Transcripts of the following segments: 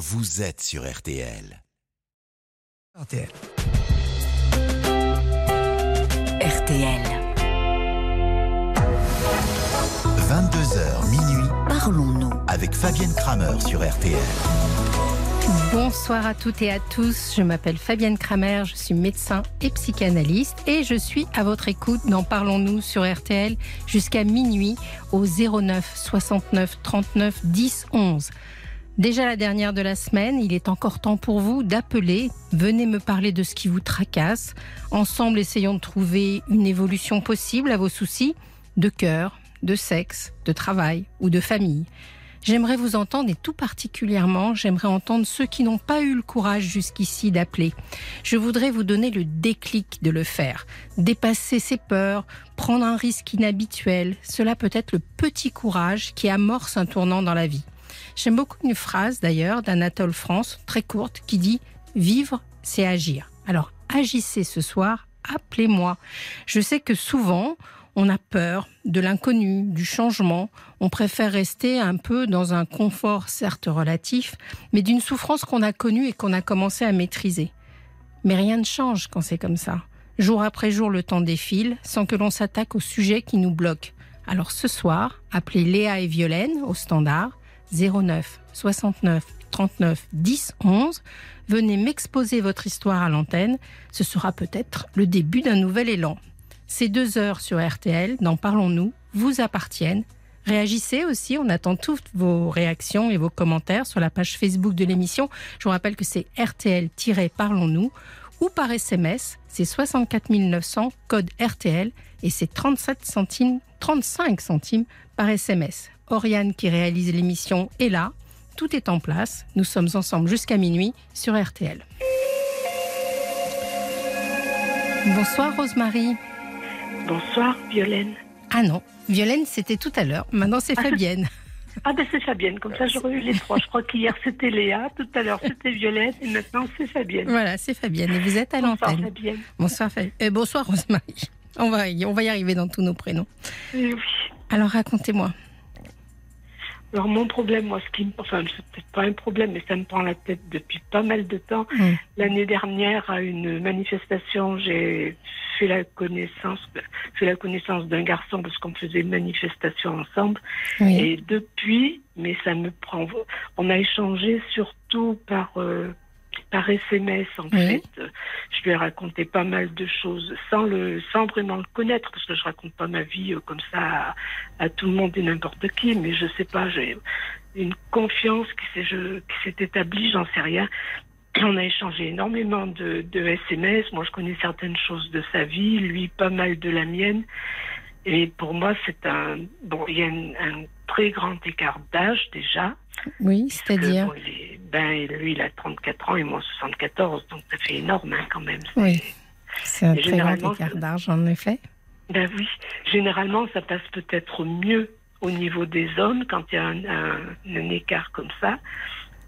vous êtes sur RTL. RTL. RTL. 22h minuit Parlons-nous. avec Fabienne Kramer sur RTL. Bonsoir à toutes et à tous, je m'appelle Fabienne Kramer, je suis médecin et psychanalyste et je suis à votre écoute dans Parlons-nous sur RTL jusqu'à minuit au 09 69 39 10 11. Déjà la dernière de la semaine, il est encore temps pour vous d'appeler, venez me parler de ce qui vous tracasse. Ensemble, essayons de trouver une évolution possible à vos soucis de cœur, de sexe, de travail ou de famille. J'aimerais vous entendre et tout particulièrement, j'aimerais entendre ceux qui n'ont pas eu le courage jusqu'ici d'appeler. Je voudrais vous donner le déclic de le faire. Dépasser ses peurs, prendre un risque inhabituel, cela peut être le petit courage qui amorce un tournant dans la vie. J'aime beaucoup une phrase d'ailleurs d'Anatole France, très courte, qui dit Vivre, c'est agir. Alors agissez ce soir, appelez-moi. Je sais que souvent, on a peur de l'inconnu, du changement. On préfère rester un peu dans un confort, certes relatif, mais d'une souffrance qu'on a connue et qu'on a commencé à maîtriser. Mais rien ne change quand c'est comme ça. Jour après jour, le temps défile sans que l'on s'attaque au sujet qui nous bloque. Alors ce soir, appelez Léa et Violaine au standard 09 69 39 10 11. Venez m'exposer votre histoire à l'antenne. Ce sera peut-être le début d'un nouvel élan. Ces deux heures sur RTL, dans Parlons-nous, vous appartiennent. Réagissez aussi, on attend toutes vos réactions et vos commentaires sur la page Facebook de l'émission. Je vous rappelle que c'est RTL-Parlons-nous ou par SMS, c'est 64 900 code RTL et c'est 37 centimes, 35 centimes par SMS. Oriane qui réalise l'émission est là, tout est en place. Nous sommes ensemble jusqu'à minuit sur RTL. Bonsoir Rosemary. Bonsoir, Violaine. Ah non, Violaine c'était tout à l'heure, maintenant c'est Fabienne. Ah ben c'est Fabienne, comme ça j'aurais eu les trois. Je crois qu'hier c'était Léa, tout à l'heure c'était Violaine et maintenant c'est Fabienne. Voilà, c'est Fabienne et vous êtes à Bonsoir l'antenne. Fabienne. Bonsoir Fabienne. Euh, bonsoir Rosemary. On va, y, on va y arriver dans tous nos prénoms. Oui. Alors racontez-moi. Alors mon problème, moi, ce qui me... Enfin, c'est peut-être pas un problème, mais ça me prend la tête depuis pas mal de temps. Mm. L'année dernière, à une manifestation, j'ai fait la connaissance, fait la connaissance d'un garçon parce qu'on faisait une manifestation ensemble. Oui. Et depuis, mais ça me prend. On a échangé surtout par euh, par SMS en Oui. fait. Je lui ai raconté pas mal de choses sans le sans vraiment le connaître parce que je raconte pas ma vie euh, comme ça à, à tout le monde et n'importe qui. Mais je sais pas, j'ai une confiance qui s'est je- qui s'est établie, j'en sais rien. On a échangé énormément de, de SMS. Moi, je connais certaines choses de sa vie, lui pas mal de la mienne. Et pour moi, c'est un bon. Il y a un, un très grand écart d'âge déjà. Oui, c'est-à-dire. bon, ben, lui, il a 34 ans et moi 74, donc ça fait énorme hein, quand même. Oui. C'est un Et très grand écart d'arge, en effet. Ben oui, généralement, ça passe peut-être mieux au niveau des hommes quand il y a un, un- un écart comme ça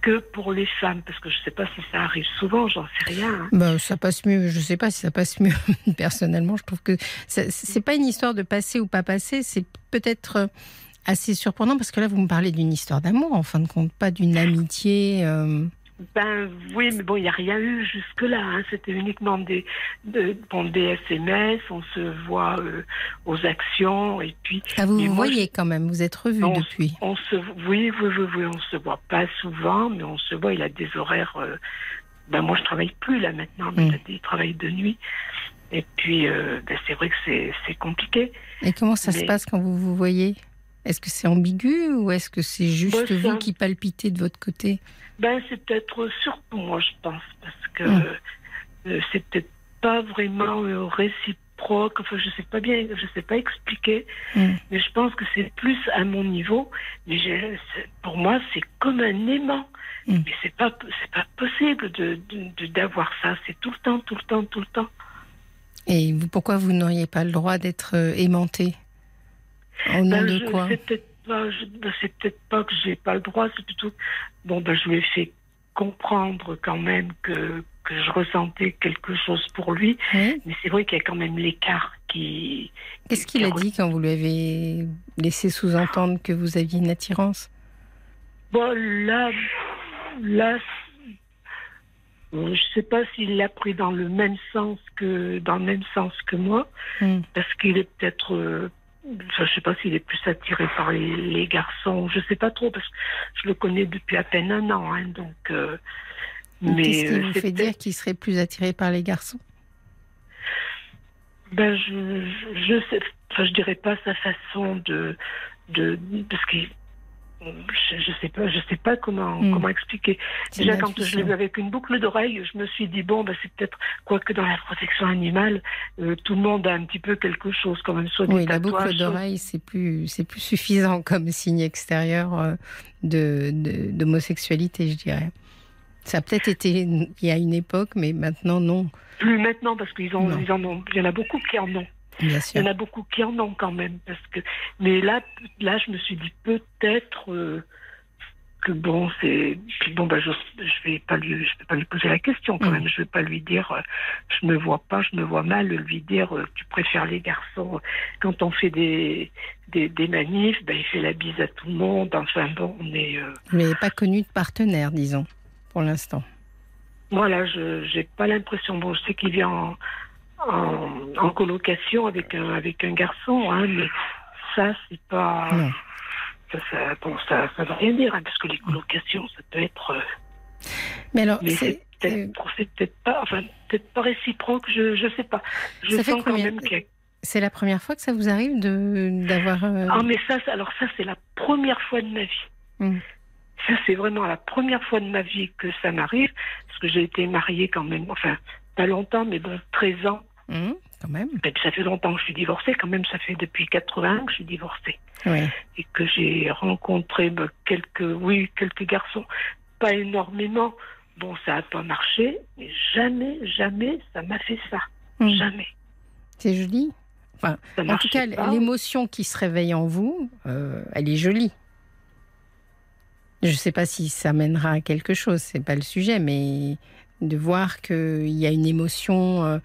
que pour les femmes, parce que je ne sais pas si ça arrive souvent, j'en sais rien. hein. Bah, ça passe mieux. Je sais pas si ça passe mieux. Personnellement, je trouve que ça- c'est pas une histoire de passer ou pas passer. C'est peut-être euh, assez surprenant parce que là, vous me parlez d'une histoire d'amour, en fin de compte, pas d'une amitié. euh, Ben oui, mais bon, il n'y a rien eu jusque-là. hein. C'était uniquement des, de- bon, des SMS, on se voit euh, aux actions, et puis Ah, vous vous moi, voyez quand même. Vous êtes revus Non, depuis. on se, oui, oui, oui, oui, on se voit pas souvent, mais on se voit. Il a des horaires. euh, ben moi, je travaille plus là maintenant, mais Mm. il il travaille de nuit. Et puis, euh, ben, c'est vrai que c'est compliqué. Et comment ça se passe quand vous vous voyez? Est-ce que c'est ambigu ou est-ce que c'est juste vous un- qui palpitez de votre côté? Ben, c'est peut-être surtout moi, je pense, parce que Mm. euh, c'est peut-être pas vraiment euh, réciproque. Enfin, je sais pas bien, je sais pas expliquer, Mm. mais je pense que c'est plus à mon niveau. Mais pour moi, c'est comme un aimant. Mm. Mais c'est pas, c'est pas possible de d'avoir ça. C'est tout le temps, tout le temps, tout le temps. Et vous, pourquoi vous n'auriez pas le droit d'être euh, aimanté? Au nom Ben, de je- quoi C'est peut-être pas, je- ben, c'est peut-être pas que j'ai pas le droit. C'est plutôt, bon, ben, je lui ai fait comprendre quand même que que je ressentais quelque chose pour lui. Oui. Mais c'est vrai qu'il y a quand même l'écart qui. Qu'est-ce qu'il a dit quand vous lui avez laissé sous-entendre que vous aviez une attirance? Bon, là, je sais pas s'il l'a pris dans le même sens que dans le même sens que moi, Hmm. parce qu'il est peut-être, je sais pas s'il est plus attiré par les, les garçons, je sais pas trop parce que je le connais depuis à peine un an, hein, donc. euh, mais Qu'est-ce qui euh, vous fait dire qu'il serait plus attiré par les garçons? Ben, je, je, je sais, enfin, je dirais pas sa façon de, de, parce que je, je sais pas, je sais pas comment, Hmm. comment expliquer. Déjà, quand je l'ai vu avec une boucle d'oreille, je me suis dit, bon, ben, c'est peut-être, quoique dans la protection animale, euh, tout le monde a un petit peu quelque chose, quand même, soit des Oui, la boucle soit- d'oreille, c'est plus, c'est plus suffisant comme signe extérieur euh, de, de- d'homosexualité, je dirais. Ça a peut-être été il y a une époque, mais maintenant, non, Plus maintenant, parce qu'ils ont, Non. ils en ont, il y en a beaucoup qui en ont. Bien Il y en a beaucoup qui en ont quand même, parce que. Mais là, là, je me suis dit peut-être euh, que bon, c'est. Bon, bah, je, je vais pas lui, je vais pas lui poser la question quand Mhm. même. Je vais pas lui dire, euh, je me vois pas, je me vois mal lui dire, euh, tu préfères les garçons. Quand on fait des des, des manifs, ben, il fait la bise à tout le monde. Enfin bon, on est. euh, n'avez pas connu de partenaire, disons, pour l'instant. Voilà, je j'ai pas l'impression. Bon, je sais qu'il vient en, en, en colocation avec un avec un garçon, hein, mais ça c'est pas. Non. Ça, ça, bon, ça, ça veut rien dire, hein, parce que les colocations, ça peut être. euh, Mais alors, mais c'est- c'est euh, peut-être c'est peut-être pas, enfin peut-être pas réciproque. Je je sais pas. Je Ça fait sens quand combien- même qu'il y a. c'est la première fois que ça vous arrive de, d'avoir. euh, Ah mais ça, ça- alors ça c'est la première fois de ma vie. Mm. Ça c'est vraiment la première fois de ma vie que ça m'arrive, parce que j'ai été mariée quand même, enfin pas longtemps, mais bon 13 ans. Hum, quand même. Ben, ça fait longtemps que je suis divorcée, quand même, ça fait depuis 80 que je suis divorcée. Oui. Et que j'ai rencontré ben, quelques, oui, quelques garçons, pas énormément. Bon, ça n'a pas marché, mais jamais, jamais ça m'a fait ça. Hum. Jamais. C'est joli. Ça En tout cas, l'émotion qui se réveille en vous, euh, elle est jolie. Je ne sais pas si ça mènera à quelque chose, c'est pas le sujet, mais de voir qu'il y a une émotion euh,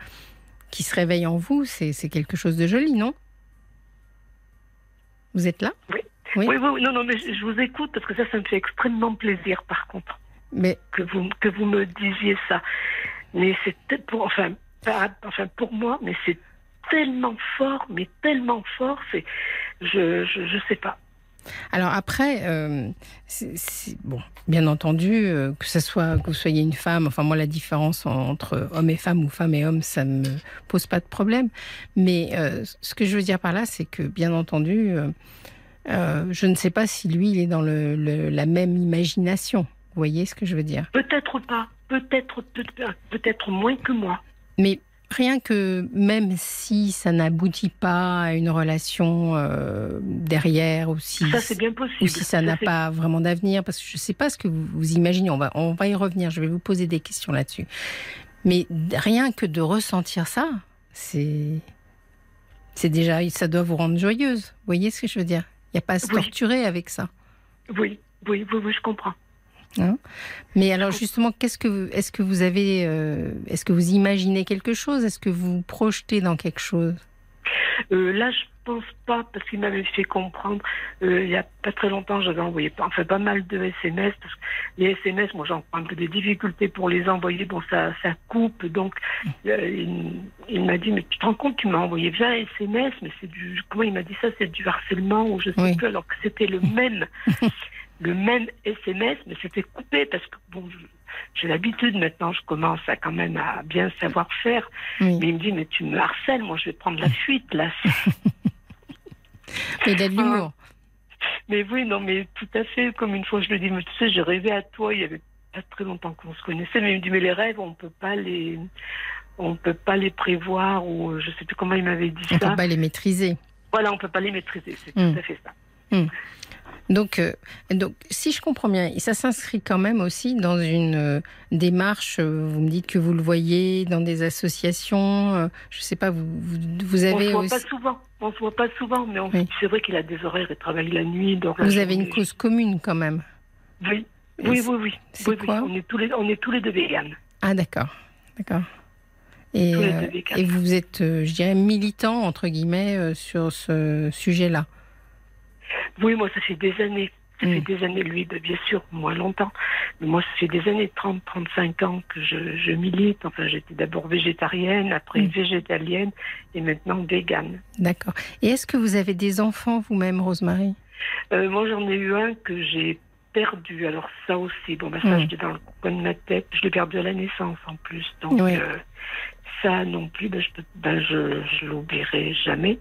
qui se réveille en vous, c'est quelque chose de joli, non? Vous êtes là? Oui. Oui, oui, oui, non, non, mais je je vous écoute parce que ça, ça me fait extrêmement plaisir, par contre, Mais que vous, que vous me disiez ça. Mais c'est peut-être pour, enfin, pas- enfin, pour moi, mais c'est tellement fort, mais tellement fort, c'est, je, je, je sais pas. Alors après, euh, bon, bien entendu, euh, que ce soit que vous soyez une femme, enfin moi la différence en- entre homme et femme ou femme et homme, ça me pose pas de problème. Mais euh, ce que je veux dire par là, c'est que bien entendu, je ne sais pas si lui il est dans le, le- la même imagination. Vous voyez ce que je veux dire? Peut-être pas, peut-être peut- peut-être moins que moi. Mais rien que même si ça n'aboutit pas à une relation euh, derrière, ou si Ça c'est bien possible. ou si ça n'a pas vraiment d'avenir, parce que je ne sais pas ce que vous, vous imaginez, on va, on va y revenir, je vais vous poser des questions là-dessus. Mais rien que de ressentir ça, c'est c'est déjà, ça doit vous rendre joyeuse. Vous voyez ce que je veux dire? Il n'y a pas à se Oui. torturer avec ça. Oui, oui, oui, oui, je comprends. Mais alors justement, qu'est-ce que vous, est-ce que vous avez, euh, est-ce que vous imaginez quelque chose? Est-ce que vous vous projetez dans quelque chose? Euh, là, je pense pas, parce qu'il m'avait fait comprendre, euh, il y a pas très longtemps, j'avais envoyé pas- enfin, pas mal de SMS, parce que les SMS, moi j'en prends un peu des difficultés pour les envoyer, bon, ça, ça coupe, donc il, il m'a dit, mais tu te rends compte, tu m'as envoyé 20 SMS, mais c'est du, comment il m'a dit ça, c'est du harcèlement, ou je sais Oui. plus, alors que c'était le même, le même SMS, mais c'était coupé, parce que bon, je- j'ai l'habitude maintenant, je commence à quand même à bien savoir faire, Oui. mais il me dit, mais tu me harcèles, moi je vais prendre la fuite, là. Mais de l'humour. Mais oui, non, mais tout à fait. Comme une fois, je lui dis, mais tu sais, j'ai rêvé à toi. Il y avait pas très longtemps qu'on se connaissait, mais il me dit, mais les rêves, on peut pas les, on peut pas les prévoir ou euh, je sais plus comment il m'avait dit On ne ça. peut pas les maîtriser. Voilà, on peut pas les maîtriser. C'est Mm. tout à fait ça. Donc, euh, donc, si je comprends bien, ça s'inscrit quand même aussi dans une euh, démarche. euh, vous me dites que vous le voyez dans des associations. je ne sais pas, vous, vous, vous On avez se voit aussi, pas souvent. On se voit pas souvent, mais on- Oui. c'est vrai qu'il a des horaires. Il travaille la nuit, donc vous avez une cause commune quand même. Oui, Et oui, oui, oui. c'est Oui, oui. quoi On est tous les, on est tous les deux véganes. Ah d'accord, d'accord. Et, et vous êtes, je dirais, militant entre guillemets sur ce sujet-là. Oui, moi, ça fait des années. Ça Mm. fait des années, lui, ben, bien sûr, moins longtemps. Mais moi, ça fait des années, 30, 35 ans que je, je milite. Enfin, j'étais d'abord végétarienne, après Mm. végétalienne et maintenant végane. D'accord. Et est-ce que vous avez des enfants vous-même, Rosemary? Euh, moi, j'en ai eu un que j'ai perdu. Alors ça aussi, bon, ben, ça, Mm. j'étais dans le coin de ma tête. Je l'ai perdu à la naissance en plus. Donc Oui. euh, ça non plus, ben, je, ben, je, je l'oublierai jamais.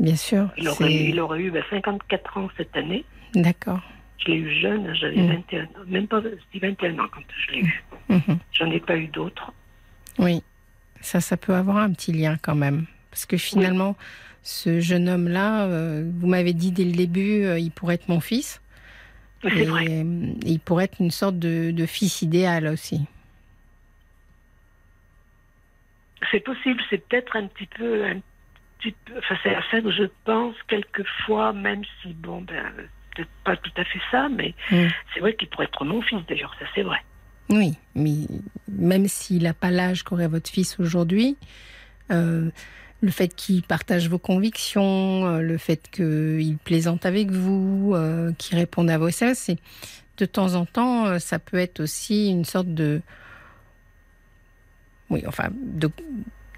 Bien sûr. Il aurait, c'est- il aurait eu ben, 54 ans cette année. D'accord. Je l'ai eu jeune, j'avais Mm. 21 ans, même pas si 21 ans quand je l'ai eu. Mhm. J'en ai pas eu d'autres. Oui, ça, ça peut avoir un petit lien quand même. Parce que finalement, ce jeune homme-là, euh, vous m'avez dit dès le début, euh, il pourrait être mon fils. Et vrai. euh, il pourrait être une sorte de, de fils idéal aussi. C'est possible, c'est peut-être un petit peu, un petit peu, enfin c'est à ça que je pense quelquefois, même si bon ben peut-être pas tout à fait ça, mais Mm. c'est vrai qu'il pourrait être mon fils d'ailleurs, ça c'est vrai. Oui, mais même s'il n'a pas l'âge qu'aurait votre fils aujourd'hui, euh, le fait qu'il partage vos convictions, euh, le fait qu'il plaisante avec vous, euh, qu'il réponde à vos SMS, de temps en temps, ça peut être aussi une sorte de, oui, enfin, de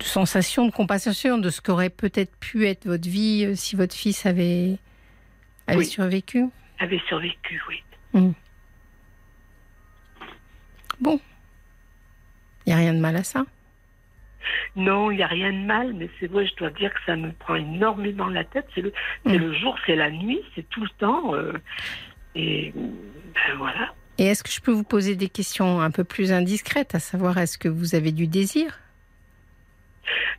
sensation de compensation de ce qu'aurait peut-être pu être votre vie euh, si votre fils avait, avait Oui. survécu? Avait survécu, oui. Bon, il n'y a rien de mal à ça? Non, il n'y a rien de mal, mais c'est vrai, je dois dire que ça me prend énormément la tête. C'est le, c'est Mm. le jour, c'est la nuit, c'est tout le temps. euh, et ben voilà. Et est-ce que je peux vous poser des questions un peu plus indiscrètes, à savoir est-ce que vous avez du désir?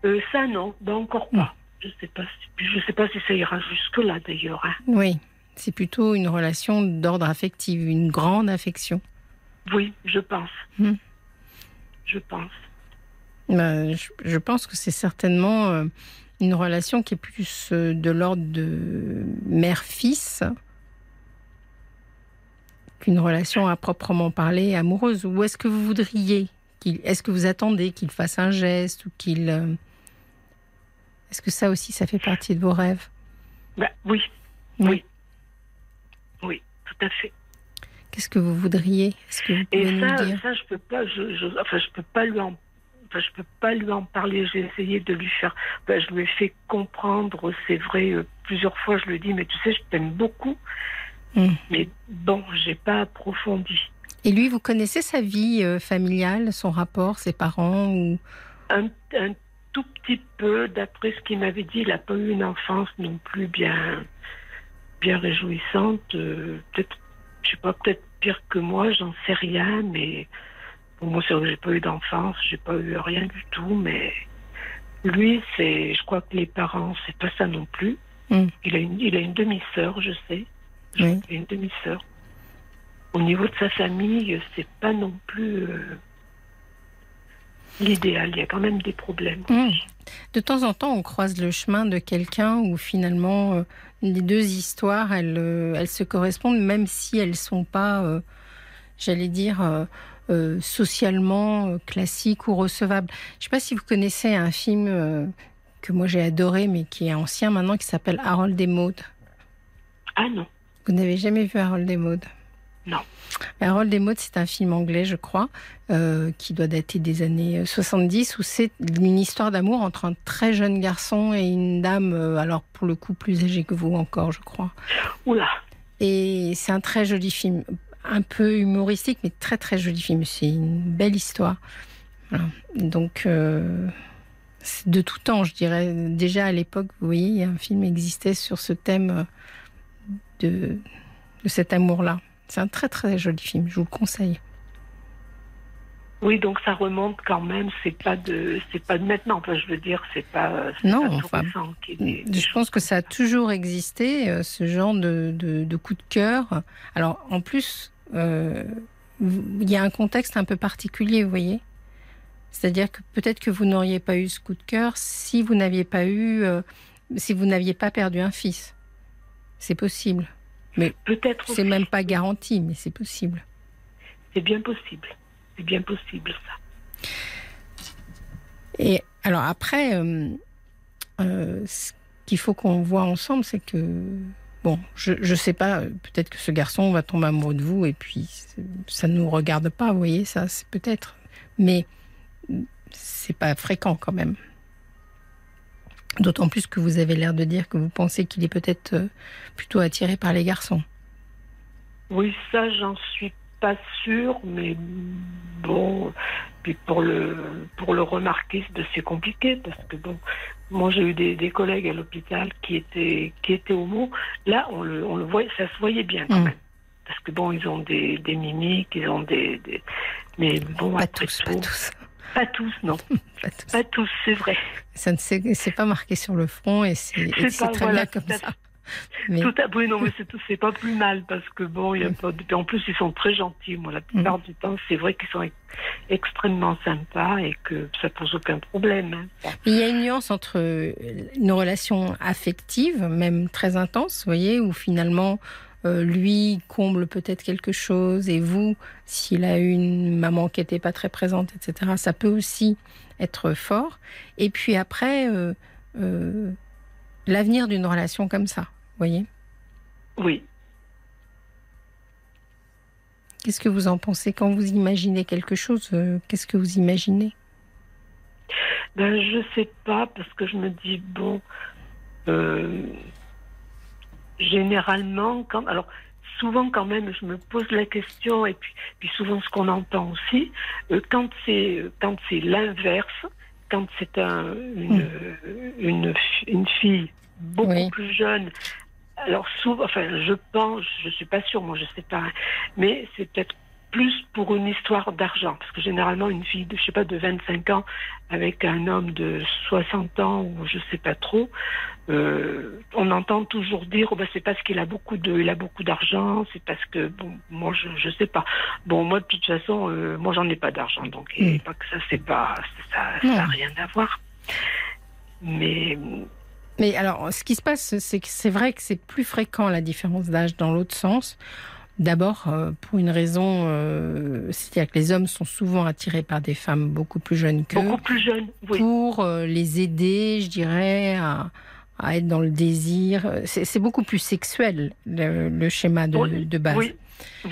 Euh, ça, non, ben encore pas. Je sais pas, si, je sais pas si ça ira jusque là d'ailleurs. hein. Oui, c'est plutôt une relation d'ordre affectif, une grande affection. Oui, je pense. Mm. Je pense. Ben, je, je pense que c'est certainement euh, une relation qui est plus euh, de l'ordre de mère-fils qu'une relation à proprement parler amoureuse. Ou est-ce que vous voudriez est-ce que vous attendez qu'il fasse un geste ou qu'il, euh, est-ce que ça aussi, ça fait partie de vos rêves? Ben, oui, Oui. oui. Oui, tout à fait. Qu'est-ce que vous voudriez? Est-ce que vous pouvez Et nous ça, dire? ça, je peux pas, je, je- enfin, je peux pas lui en, enfin, je peux pas lui en parler. J'ai essayé de lui faire, ben, je lui ai fait comprendre, c'est vrai, euh, plusieurs fois, je lui ai dit, mais tu sais, je t'aime beaucoup. Mm. Mais bon, j'ai pas approfondi. Et lui, vous connaissez sa vie euh, familiale, son rapport, ses parents ou? Un, un tout petit peu, d'après ce qu'il m'avait dit, il n'a pas eu une enfance non plus bien, bien réjouissante. euh, peut-être, je sais pas, peut-être pire que moi, j'en sais rien, mais pour moi, c'est j'ai pas eu d'enfance, j'ai pas eu rien du tout, mais lui, c'est, je crois que les parents, c'est pas ça non plus. Mm. Il a une, il a une demi-sœur, je sais. Oui. qu'il a une demi-sœur. Au niveau de sa famille, c'est pas non plus euh, l'idéal. Il y a quand même des problèmes. Hmm. De temps en temps, on croise le chemin de quelqu'un où finalement euh, les deux histoires, elles, euh, elles se correspondent, même si elles sont pas, j'allais dire, socialement classiques ou recevables. Je ne sais pas si vous connaissez un film que moi j'ai adoré, mais qui est ancien maintenant, qui s'appelle Harold et Maude. Ah non, Vous n'avez jamais vu Harold et Maude Non. Harold Maude, c'est un film anglais, je crois, euh, qui doit dater des années euh, 70, où c'est une histoire d'amour entre un très jeune garçon et une dame, euh, alors pour le coup plus âgée que vous encore, je crois. oula. Et c'est un très joli film, un peu humoristique, mais très très joli film. C'est une belle histoire. Voilà. Donc, euh, de tout temps, je dirais. Déjà à l'époque, vous voyez, un film existait sur ce thème euh, de, de cet amour-là. C'est un très très joli film, je vous le conseille. Oui, donc ça remonte quand même. C'est pas de, c'est pas de maintenant. Enfin, je veux dire, c'est pas. Non, pas enfin, des- des Je pense que ça a toujours existé, euh, ce genre de, de, de coup de cœur. Alors, en plus, euh, il y a un contexte un peu particulier, vous voyez. C'est-à-dire que peut-être que vous n'auriez pas eu ce coup de cœur si vous n'aviez pas eu, euh, si vous n'aviez pas perdu un fils. C'est possible. Peut-être. C'est même pas garanti, mais c'est possible. C'est bien possible. C'est bien possible ça. Et alors après, euh, euh, ce qu'il faut qu'on voit ensemble, c'est que bon, je ne sais pas, peut-être que ce garçon va tomber amoureux de vous et puis ça ne nous regarde pas, vous voyez, ça, c'est peut-être. Mais c'est pas fréquent quand même. D'autant plus que vous avez l'air de dire que vous pensez qu'il est peut-être euh, plutôt attiré par les garçons. Oui, ça, j'en suis pas sûre, mais bon, puis pour le pour le remarquer, c'est compliqué parce que bon, moi j'ai eu des, collègues à l'hôpital qui étaient qui étaient homo. Là, on le on le voyait, ça se voyait bien quand mm. même. Parce que bon, ils ont des, des mimiques, ils ont des, mais bon, pas tous, pas tous. Pas tous, non. pas tous, c'est vrai. Ça ne c'est pas marqué sur le front et c'est très bien comme ça. Tout à, oui, non, mais c'est pas plus mal parce que bon, il y a pas de, en plus ils sont très gentils. Moi, la plupart mm. du temps, c'est vrai qu'ils sont extrêmement sympas et que ça pose aucun problème. Hein. Il y a une nuance entre une relation affective, même très intense, vous voyez, où finalement euh, lui comble peut-être quelque chose et vous, s'il a une maman qui n'était pas très présente, etc., ça peut aussi être fort. Et puis après, euh, euh, l'avenir d'une relation comme ça, vous voyez Oui. Qu'est-ce que vous en pensez quand vous imaginez quelque chose Qu'est-ce que vous imaginez? Ben, Je sais pas, parce que je me dis, bon, généralement, quand, alors souvent quand même, je me pose la question et puis, puis souvent ce qu'on entend aussi, euh, quand c'est quand c'est l'inverse, quand c'est un, une, hmm. une, une, fille beaucoup plus jeune. Alors souvent, enfin, je pense, je suis pas sûre, moi je sais pas, mais c'est peut-être plus pour une histoire d'argent. Parce que généralement, une fille de, je sais pas, de 25 ans avec un homme de 60 ans ou je sais pas trop, euh, on entend toujours dire, oh, bah, c'est parce qu'il a beaucoup de, il a beaucoup d'argent, c'est parce que, bon, moi, je, je sais pas. Bon, moi, de toute façon, euh, moi, j'en ai pas d'argent, donc, mm. pas que ça, c'est pas, ça, n'a rien à voir. Mais, mais alors, ce qui se passe, c'est que c'est vrai que c'est plus fréquent la différence d'âge dans l'autre sens. D'abord, euh, pour une raison, euh, c'est-à-dire que les hommes sont souvent attirés par des femmes beaucoup plus jeunes qu'eux. Beaucoup plus jeunes, oui. Pour euh, les aider, je dirais, à, être dans le désir. C'est beaucoup plus sexuel, le, schéma de, de base. Oui,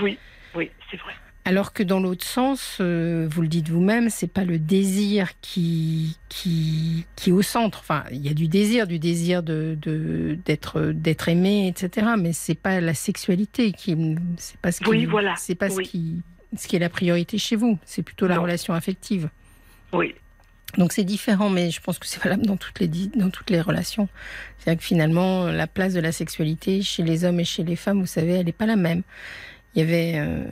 oui, oui c'est vrai. Alors que dans l'autre sens, euh, vous le dites vous-même, c'est pas le désir qui, qui, qui est au centre. Enfin, il y a du désir, du désir de, d'être, d'être aimé, etc. Mais c'est pas la sexualité qui, c'est pas ce qui, voilà. c'est pas ce qui, ce qui est la priorité chez vous. C'est plutôt la relation affective. Oui. Donc c'est différent, mais je pense que c'est valable dans toutes les dans toutes les relations. C'est-à-dire que finalement, la place de la sexualité chez les hommes et chez les femmes, vous savez, elle n'est pas la même il y avait euh,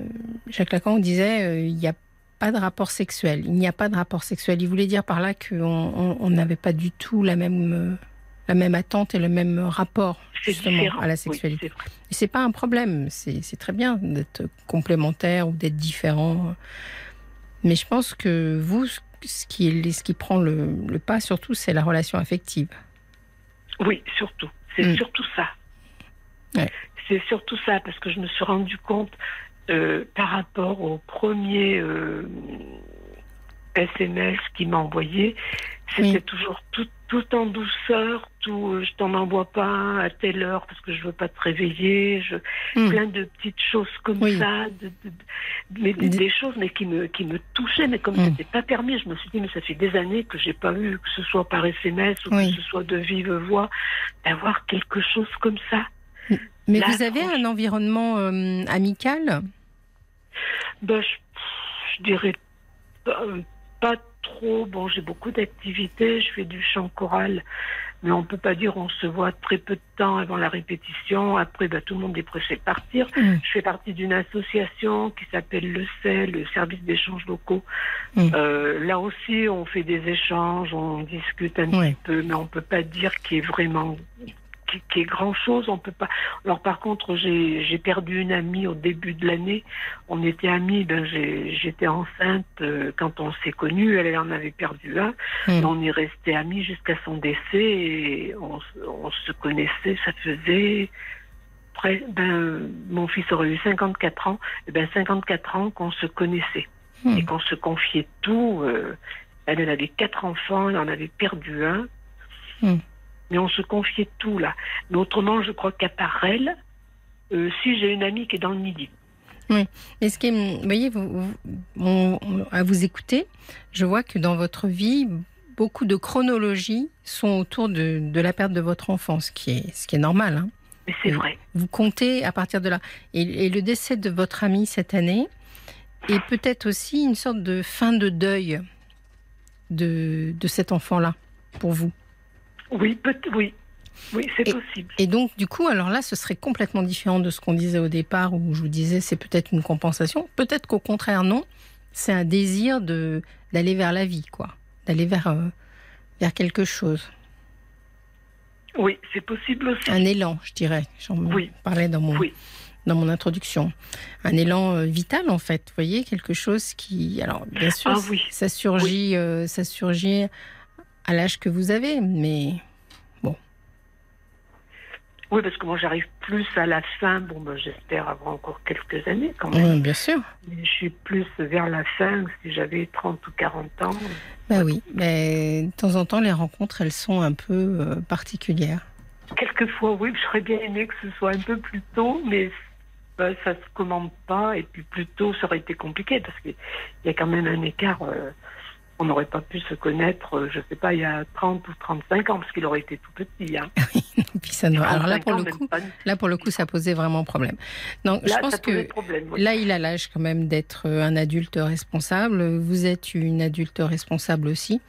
Jacques Lacan disait euh, il n'y a pas de rapport sexuel. Il n'y a pas de rapport sexuel. Il voulait dire par là qu'on n'avait pas du tout la même euh, la même attente et le même rapport justement à la sexualité. et c'est pas un problème. C'est très bien d'être complémentaire ou d'être différent. Mais je pense que vous, ce qui, ce qui prend le, pas surtout, c'est la relation affective. Oui, surtout. C'est mm. surtout ça. Ouais c'est surtout ça, parce que je me suis rendu compte euh, par rapport au premier SMS euh, qu'il m'a envoyé, c'était toujours tout, tout, en douceur, tout, euh, je t'en envoie pas à telle heure parce que je veux pas te réveiller, je, hmm. plein de petites choses comme ça, mais, des, choses mais qui me, qui me touchaient, mais comme ce hmm. c'était pas permis, je me suis dit, mais ça fait des années que j'ai pas eu, que ce soit par SMS ou que ce soit de vive voix, d'avoir quelque chose comme ça. Mais vous avez un environnement euh, amical? Ben, je, dirais pas, trop. Bon, j'ai beaucoup d'activités, je fais du chant choral, mais on peut pas dire on se voit très peu de temps avant la répétition. Après, ben, tout le monde est pressé de partir. Mm. Je fais partie d'une association qui s'appelle le CEL, le Service d'échange locaux. Mm. Euh, là aussi, on fait des échanges, on discute un petit peu, mais on peut pas dire qu'il y ait vraiment qui, est grand chose. On peut pas. Alors par contre, j'ai perdu une amie au début de l'année. On était amis. Ben j'étais enceinte euh, quand on s'est connus. Elle, en avait perdu un. Hmm. On est resté amis jusqu'à son décès et on, se connaissait. Ça faisait ben, mon fils aurait eu 54 ans, et ben 54 ans qu'on se connaissait hmm. et qu'on se confiait tout. Euh, elle, elle avait quatre enfants, elle en avait perdu un. Hmm. Mais on se confiait tout là. Mais autrement, je crois qu'à part elle, euh, si j'ai une amie qui est dans le midi. Oui, mais ce qui est, vous voyez, vous, vous- on- on- à vous écouter, je vois que dans votre vie, beaucoup de chronologies sont autour de, de la perte de votre enfant, ce qui est, ce qui est normal. hein. Mais c'est vrai. Vous comptez à partir de là. Et, et le décès de votre ami cette année est peut-être aussi une sorte de fin de deuil de, de cet enfant-là, pour vous. Oui, peut oui. Oui, c'est possible. Et donc, du coup, alors là, ce serait complètement différent de ce qu'on disait au départ, où je vous disais c'est peut-être une compensation. Peut-être qu'au contraire, non. C'est un désir de d'aller vers la vie, quoi. D'aller vers, euh, vers quelque chose. Oui, c'est possible aussi. Un élan, je dirais. J'en Oui. parlais dans mon, Oui. dans mon introduction. Un élan euh, vital, en fait. Vous voyez, quelque chose qui. Alors, bien sûr, Ah oui. ça, surgit, euh, ça surgit à l'âge que vous avez, mais. Oui, parce que moi, j'arrive plus à la fin. Bon, ben, j'espère avoir encore quelques années quand même. Oui, bien sûr. Mais je suis plus vers la fin. Si j'avais 30 ou 40 ans, Bah oui, mais de temps en temps, les rencontres, elles sont un peu euh, particulières. quelquefois, oui, j'aurais bien aimé que ce soit un peu plus tôt, mais ben, ça se commande pas. Et puis plus tôt, ça aurait été compliqué parce qu'il y a quand même un écart. euh, on n'aurait pas pu se connaître, euh, je sais pas, il y a 30 ou 35 ans, parce qu'il aurait été tout petit. Hein. Puis ça, ne- alors là 35 pour le coup, là pour le coup, ça posait vraiment problème. Donc je pense que problème. oui. là, il a l'âge quand même d'être euh, un adulte responsable. Vous êtes une adulte responsable aussi.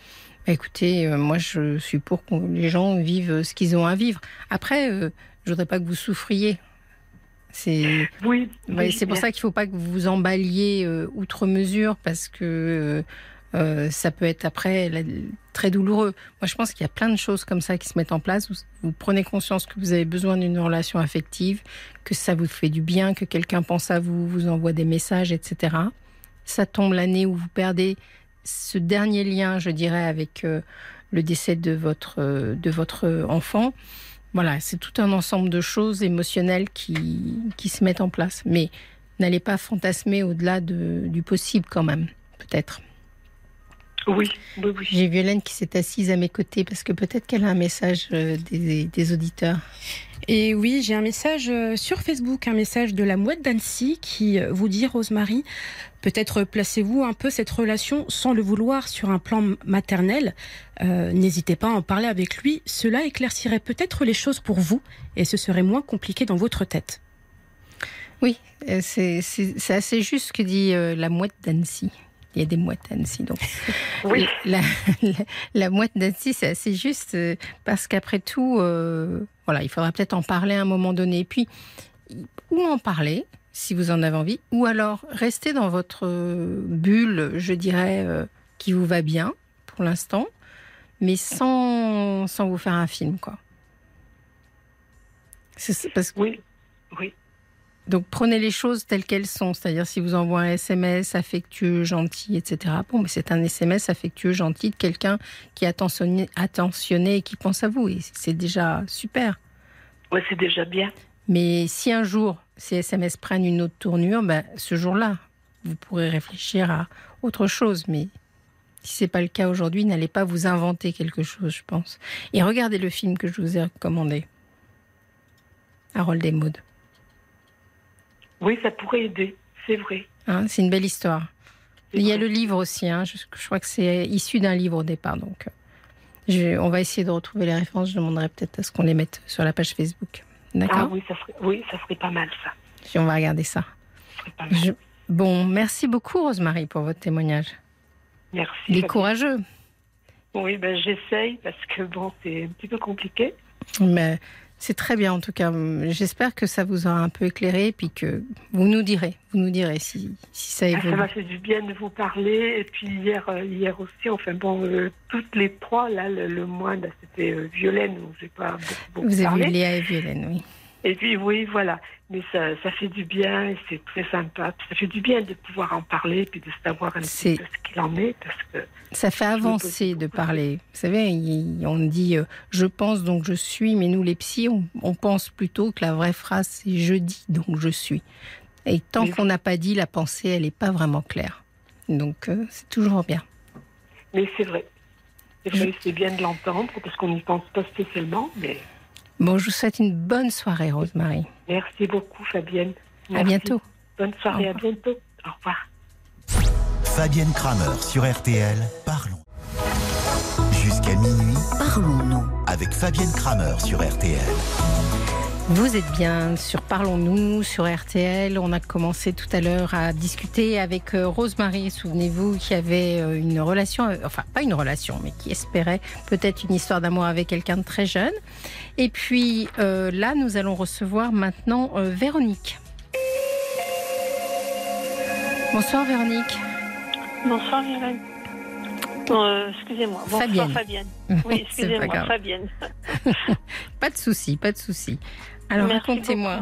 Bah, écoutez, euh, moi, je suis pour que les gens vivent ce qu'ils ont à vivre. Après, euh, je voudrais pas que vous souffriez. C'est Oui, Ouais, c'est pour ça qu'il ne faut pas que vous vous emballiez euh, outre mesure parce que euh, euh, ça peut être après très douloureux. Moi, je pense qu'il y a plein de choses comme ça qui se mettent en place. Vous, prenez conscience que vous avez besoin d'une relation affective, que ça vous fait du bien, que quelqu'un pense à vous, vous envoie des messages, etc. Ça tombe l'année où vous perdez ce dernier lien, je dirais, avec euh, le décès de votre, euh, de votre enfant. Voilà, c'est tout un ensemble de choses émotionnelles qui, se mettent en place. Mais n'allez pas fantasmer au-delà de- du possible quand même, peut-être. Oui, oui, oui. J'ai Violaine qui s'est assise à mes côtés parce que peut-être qu'elle a un message euh, des, des auditeurs. Et oui, j'ai un message euh, sur Facebook, un message de la mouette d'Annecy qui euh, vous dit, Rosemary, peut-être placez-vous un peu cette relation sans le vouloir sur un plan maternel. Euh, N'hésitez pas à en parler avec lui. Cela éclaircirait peut-être les choses pour vous et ce serait moins compliqué dans votre tête. Oui, c'est assez juste ce que dit la mouette d'Annecy. Il y a des mouettes à Annecy, donc. Oui. La, la, la mouette d'Annecy, c'est assez juste euh, parce qu'après tout, euh, voilà, il faudra peut-être en parler à un moment donné. Et puis, ou en parler, si vous en avez envie, ou alors rester dans votre euh, bulle, je dirais, euh, qui vous va bien pour l'instant, mais sans, sans vous faire un film, quoi. C'est- c'est parce que Oui, oui. Donc prenez les choses telles qu'elles sont, c'est-à-dire si vous envoie un SMS affectueux, gentil, etc. Bon, mais c'est un SMS affectueux, gentil de quelqu'un qui est attentionné, attentionné et qui pense à vous, et c'est déjà super. Ouais, c'est déjà bien. Mais si un jour ces SMS prennent une autre tournure, ben, ce jour-là, vous pourrez réfléchir à autre chose. Mais si c'est pas le cas aujourd'hui, n'allez pas vous inventer quelque chose, je pense. Et regardez le film que je vous ai recommandé, Harold et Maud. Oui, ça pourrait aider, c'est vrai. Hein, c'est une belle histoire. Il y a le livre aussi, hein, je, je crois que c'est issu d'un livre au départ. Donc, euh, je- on va essayer de retrouver les références. Je demanderai peut-être à ce qu'on les mette sur la page Facebook. Ah oui, ça serait, oui, ça serait pas mal, ça. Puis on va regarder ça. Je- Bon, merci beaucoup, Rosemary, pour votre témoignage. Merci. Il est courageux. Oui, ben j'essaye parce que bon, c'est un petit peu compliqué. Mais c'est très bien, en tout cas. J'espère que ça vous aura un peu éclairé et puis que vous nous direz. Vous nous direz si, si ça Ah, Ça évolue. m'a fait du bien de vous parler. Et puis hier, euh, hier aussi, enfin bon, euh, toutes les trois, là, le, le moine, c'était euh, Violaine, où j'ai pas beaucoup, beaucoup Vous avez parlé. vu Léa et Violaine, oui. Et puis oui, voilà. Mais ça, ça fait du bien et c'est très sympa. Ça fait du bien de pouvoir en parler puis de savoir un petit peu ce qu'il en est parce que Ça fait avancer de parler. Vous savez, on dit euh, je pense donc je suis, mais nous les psys, on, on pense plutôt que la vraie phrase c'est je dis donc je suis. Et tant Oui. qu'on n'a pas dit, la pensée elle n'est pas vraiment claire. Donc euh, c'est toujours bien. mais c'est vrai. C'est vrai, c'est bien de l'entendre parce qu'on n'y pense pas spécialement, mais Bon, je vous souhaite une bonne soirée, Rosemary. merci beaucoup, Fabienne. À Merci. bientôt. Bonne soirée, à bientôt. Au revoir. Fabienne Kramer sur RTL, parlons. Jusqu'à minuit, Parlons-nous. avec Fabienne Kramer sur RTL. Vous êtes bien sur Parlons-nous, sur RTL. On a commencé tout à l'heure à discuter avec euh, Rosemary, souvenez-vous, qui avait euh, une relation, euh, enfin pas une relation, mais qui espérait peut-être une histoire d'amour avec quelqu'un de très jeune. Et puis euh, là, nous allons recevoir maintenant euh, Véronique. Bonsoir Véronique. Bonsoir euh, excusez-moi. Bonsoir Fabienne. Oui, excusez-moi. Fabienne. Pas de souci, pas de souci. Alors racontez-moi.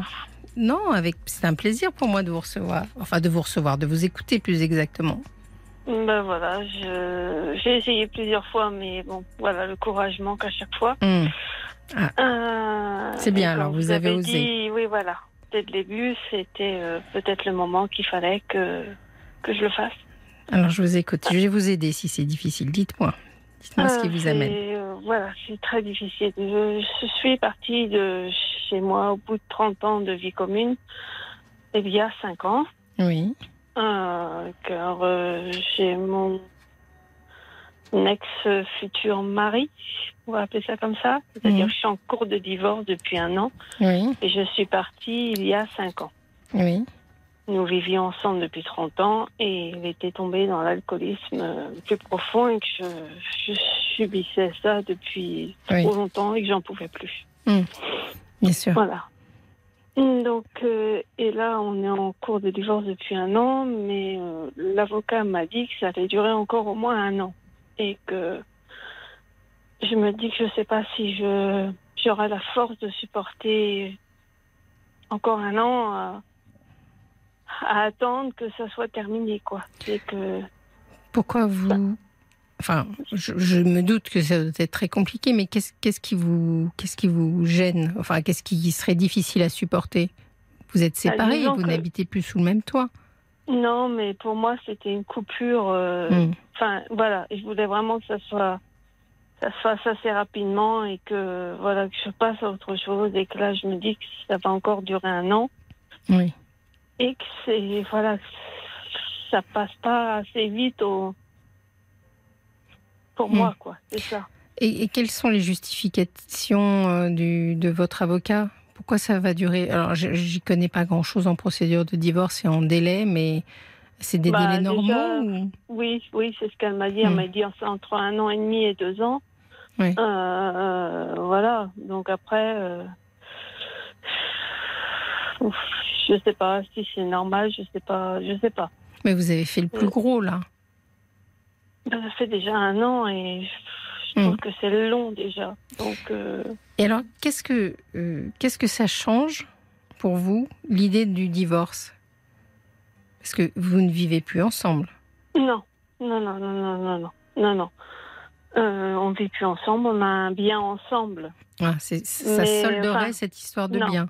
Non, avec c'est un plaisir pour moi de vous recevoir, enfin de vous recevoir, de vous écouter plus exactement. Ben voilà, je- j'ai essayé plusieurs fois, mais bon, voilà, le courage manque à chaque fois. Hum. Euh, C'est bien, alors, vous avez osé. dit, oui, voilà. Dès le début, c'était euh, peut-être le moment qu'il fallait que, que je le fasse. Alors je vous écoute. Je vais vous aider si c'est difficile. Dites-moi. Dites-moi ce qui Euh, vous amène. euh, voilà, c'est très difficile. Je, je suis partie de chez moi au bout de 30 ans de vie commune, et il y a 5 ans. Oui. Euh, car euh, j'ai mon ex-futur mari, on va appeler ça comme ça. C'est-à-dire que je suis en cours de divorce depuis un an Oui. et je suis partie il y a 5 ans. Oui. Nous vivions ensemble depuis 30 ans et il était tombé dans l'alcoolisme euh, plus profond et que je, je subissais ça depuis Oui. trop longtemps et que j'en pouvais plus. Bien sûr. Voilà. Donc, euh, et là, on est en cours de divorce depuis un an, mais euh, l'avocat m'a dit que ça allait durer encore au moins un an. Et que je me dis que je ne sais pas si je j'aurai la force de supporter encore un an à, attendre que ça soit terminé, quoi. Que Pourquoi vous Enfin, je, je me doute que ça doit être très compliqué, mais qu'est-ce qu'est-ce qui vous qu'est-ce qui vous gêne? Enfin, qu'est-ce qui serait difficile à supporter? Vous êtes séparés, disons vous que- n'habitez plus sous le même toit. non, mais pour moi, c'était une coupure. euh, Hum. Enfin, voilà, je voulais vraiment que ça soit, ça se fasse assez rapidement et que, voilà, que je passe à autre chose et que là, je me dis que ça va encore durer un an Oui. Et que c'est, voilà, ça passe pas assez vite au, pour Hmm. moi, quoi, c'est ça. Et, et quelles sont les justifications euh, du, de votre avocat? Pourquoi ça va durer? Alors, j'y connais pas grand-chose en procédure de divorce et en délai, mais c'est des Bah, délais déjà, normaux ou- Oui, oui, c'est ce qu'elle m'a dit. Elle Hmm. m'a dit entre un an et demi et deux ans. Oui. Euh, euh, voilà. Donc après, euh, ouf, je sais pas si c'est normal. Je sais pas. Je sais pas. Mais vous avez fait le plus Euh, gros là. Ça fait déjà un an et je trouve Hmm. que c'est long déjà. Donc euh, Et alors, qu'est-ce que euh, qu'est-ce que ça change pour vous l'idée du divorce? Parce que vous ne vivez plus ensemble. non, non, non, non, non, non, non, non, non. Euh, on vit plus ensemble. On a un bien ensemble. Ah, ça solderait enfin, cette histoire de non. bien.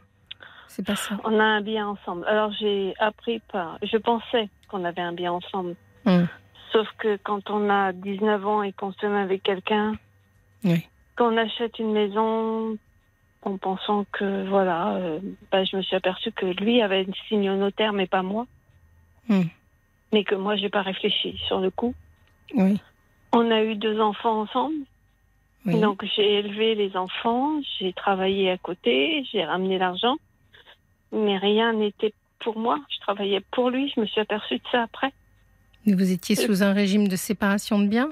C'est pas ça. On a un bien ensemble. Alors j'ai appris par. Je pensais qu'on avait un bien ensemble. Hmm. Sauf que quand on a 19 ans et qu'on se met avec quelqu'un, Oui. qu'on achète une maison en pensant que voilà, euh, bah, je me suis aperçue que lui avait signé au notaire, mais pas moi. Hmm. Mais que moi, j'ai pas réfléchi sur le coup. Oui. On a eu deux enfants ensemble. oui. Donc j'ai élevé les enfants, j'ai travaillé à côté, j'ai ramené l'argent, mais rien n'était pour moi. Je travaillais pour lui. Je me suis aperçue de ça après. Mais Vous étiez sous un régime de séparation de biens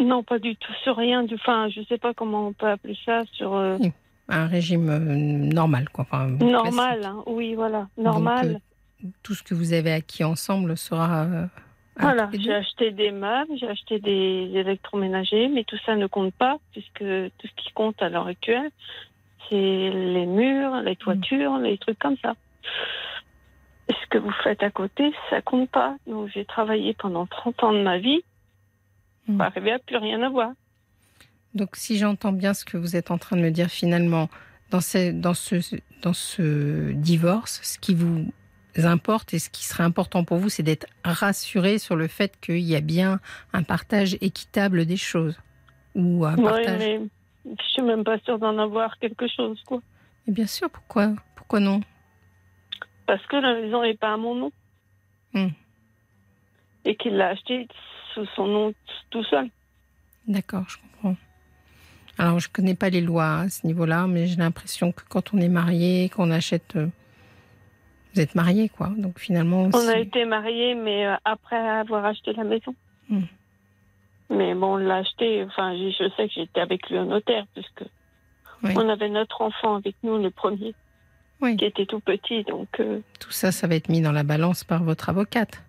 Non, pas du tout. Sur rien. Du, enfin, je sais pas comment on peut appeler ça. Sur euh, Un régime euh, normal, quoi. Enfin, normal. hein. Oui, voilà, normal. Donc, euh, tout ce que vous avez acquis ensemble sera. euh, Voilà, j'ai acheté des meubles, j'ai acheté des électroménagers, mais tout ça ne compte pas, puisque tout ce qui compte à l'heure actuelle, c'est les murs, les toitures, les trucs comme ça. Ce que vous faites à côté, ça compte pas. Donc j'ai travaillé pendant 30 ans de ma vie, Mm. pas arriver à plus rien avoir. Donc, si j'entends bien ce que vous êtes en train de me dire, finalement, dans ce, dans ce, dans ce divorce, ce qui vous importe et ce qui serait important pour vous, c'est d'être rassuré sur le fait qu'il y a bien un partage équitable des choses. ou un partage mais je suis même pas sûre d'en avoir quelque chose, quoi. Et bien sûr, pourquoi? Pourquoi non? Parce que la maison n'est pas à mon nom. Hmm. Et qu'il l'a acheté sous son nom tout seul. D'accord, je comprends. Alors, je connais pas les lois à ce niveau-là, mais j'ai l'impression que quand on est marié, qu'on achète. euh, Vous êtes marié, quoi. Donc finalement. On a été mariés, mais euh, après avoir acheté la maison. Hmm. Mais bon, on l'a acheté. Enfin, je sais que j'étais avec lui au notaire, puisque Oui. on avait notre enfant avec nous, le premier, Oui. qui était tout petit. Donc, euh, Tout ça, ça va être mis dans la balance par votre avocate.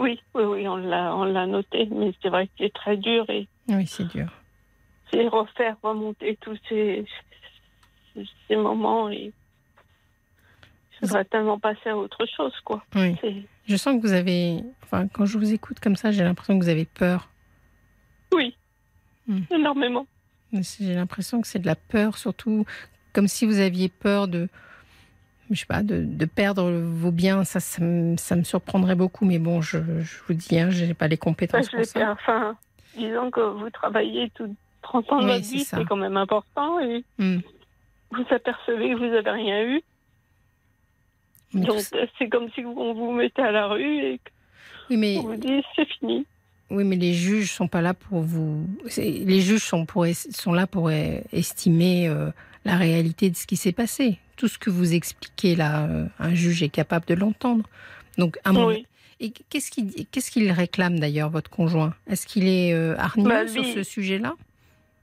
oui, oui, oui, on l'a, on l'a noté. Mais c'est vrai que c'est très dur et Oui, c'est dur. c'est refaire remonter tous ces, ces moments et je voudrais tellement passer à autre chose, quoi. Oui. Je sens que vous avez. Enfin, quand je vous écoute comme ça, j'ai l'impression que vous avez peur. Oui, Hmm. énormément. J'ai l'impression que c'est de la peur, surtout comme si vous aviez peur de. Je sais pas, de, de perdre vos biens. Ça, ça, me, ça me surprendrait beaucoup. Mais bon, je, je vous dis, hein, je n'ai pas les compétences pour ça. enfin, disons que vous travaillez tout 30 ans de Oui, votre vie, c'est quand même important et Hmm. vous apercevez que vous n'avez rien eu. Mais Donc, c'est comme si on vous mettait à la rue et oui, mais, qu'on vous dit c'est fini. Oui, mais les juges sont pas là pour vous. Les juges sont, pour, sont là pour estimer euh, la réalité de ce qui s'est passé. Tout ce que vous expliquez là, euh, un juge est capable de l'entendre. Donc, à mon Oui. Et qu'est-ce qu'il qu'est-ce qu'il réclame d'ailleurs, votre conjoint? Est-ce qu'il est euh, hargneux Bah, sur ce sujet-là?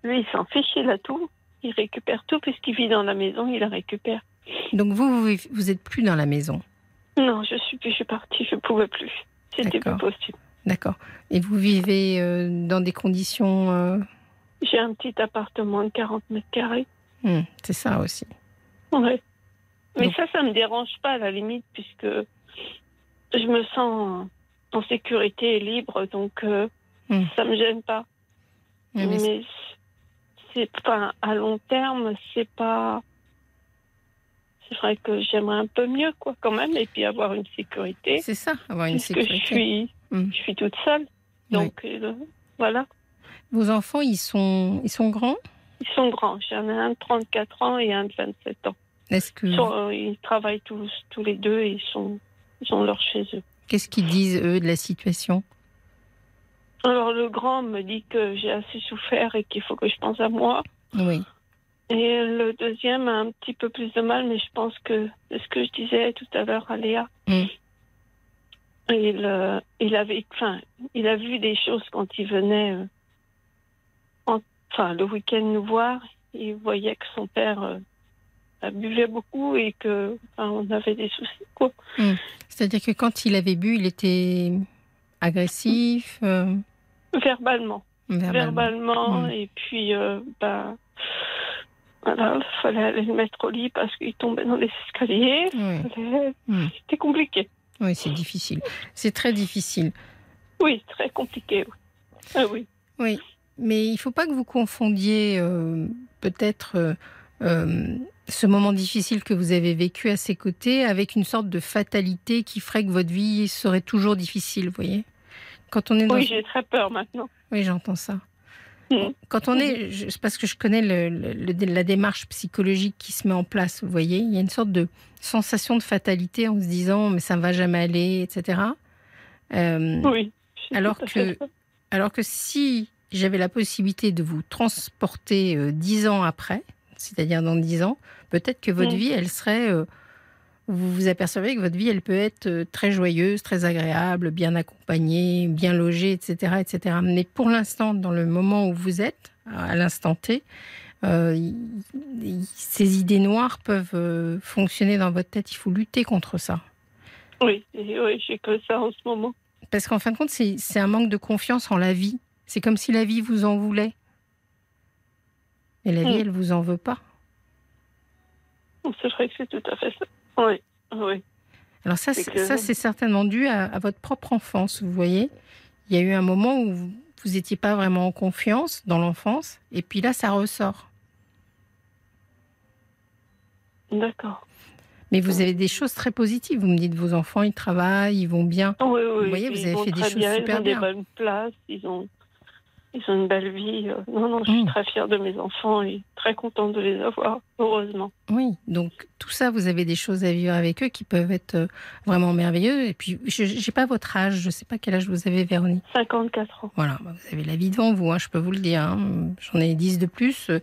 Lui, il s'en fiche, il a tout. Il récupère tout puisqu'il vit dans la maison, il la récupère. Donc vous, vous, vous êtes plus dans la maison, Non, je suis plus, je suis partie, je pouvais plus. C'était D'accord. possible. D'accord Et vous vivez euh, dans des conditions... euh, J'ai un petit appartement de 40 mètres carrés. hmm, c'est ça aussi. Ouais. Mais Donc- ça, ça me dérange pas à la limite puisque je me sens en sécurité et libre, donc euh, Hmm. ça me gêne pas. Oui, mais c'est- mais c'est pas à long terme, c'est pas. C'est vrai que j'aimerais un peu mieux, quoi, quand même, et puis avoir une sécurité. c'est ça, avoir une puisque je sécurité. suis, Hmm. je suis toute seule. Donc, euh, voilà. Vos enfants, ils sont, ils sont grands? Ils sont grands. J'en ai un de 34 ans et un de 27 ans. Est-ce que Ils, sont- euh, ils travaillent tous, tous les deux et ils, sont, ils ont leur chez eux. qu'est-ce qu'ils disent eux de la situation? Alors, le grand me dit que j'ai assez souffert et qu'il faut que je pense à moi. Oui. Et le deuxième a un petit peu plus de mal, mais je pense que c'est ce que je disais tout à l'heure à Léa. Mm. Il, euh, il, avait, enfin, il a vu des choses quand il venait euh, en- enfin, le week-end nous voir. Il voyait que son père euh, buvait beaucoup et que enfin, on avait des soucis. Quoi. C'est-à-dire que quand il avait bu, il était agressif, euh, Verbalement. verbalement. Verbalement. Mm. Et puis, bah, voilà, il fallait aller le mettre au lit parce qu'il tombait dans les escaliers. Oui, Fallait- Mm. C'était compliqué. Oui c'est difficile. C'est très difficile. Oui, très compliqué. oui. Ah oui. Oui, mais il ne faut pas que vous confondiez euh, peut-être euh, euh, ce moment difficile que vous avez vécu à ses côtés avec une sorte de fatalité qui ferait que votre vie serait toujours difficile, vous voyez? Quand on est dans... Oui, j'ai très peur maintenant. Oui, j'entends ça. Quand on est, parce que je connais le- le- le- la démarche psychologique qui se met en place, vous voyez, il y a une sorte de sensation de fatalité en se disant mais ça ne va jamais aller, etc. Euh, Oui. Alors que- alors que si j'avais la possibilité de vous transporter euh, dix ans après, c'est-à-dire dans dix ans, peut-être que votre Mm. vie, elle serait... euh, vous vous apercevez que votre vie, elle peut être euh, très joyeuse, très agréable, bien accompagnée, bien logée, etc. etc. Mais pour l'instant, dans le moment où vous êtes, à l'instant T, euh, ces idées noires peuvent euh, fonctionner dans votre tête. Il faut lutter contre ça. Oui, oui j'ai que ça en ce moment. Parce qu'en fin de compte, c'est un manque de confiance en la vie. C'est comme si la vie vous en voulait. Et la vie, Mm. elle vous en veut pas. C'est vrai que c'est tout à fait ça. Oui, oui. Alors ça, C'est ça c'est certainement dû à, à votre propre enfance, vous voyez. Il y a eu un moment où vous n'étiez pas vraiment en confiance dans l'enfance, et puis là, ça ressort. D'accord. Mais vous avez des choses très positives. Vous me dites vos enfants, ils travaillent, ils vont bien. Oui, oui. voyez, vous avez fait des choses bien, super Ils ont bien. des bonnes places. Ils ont. Ils ont une belle vie. Euh, Non, non, je suis Mm. très fière de mes enfants et très contente de les avoir, heureusement. Oui, donc tout ça, vous avez des choses à vivre avec eux qui peuvent être euh, vraiment merveilleuses. Et puis, je n'ai pas votre âge, je ne sais pas quel âge vous avez, Véronique. 54 ans. Voilà, bah, vous avez la vie devant vous, hein, je peux vous le dire. hein. J'en ai 10 de plus. euh,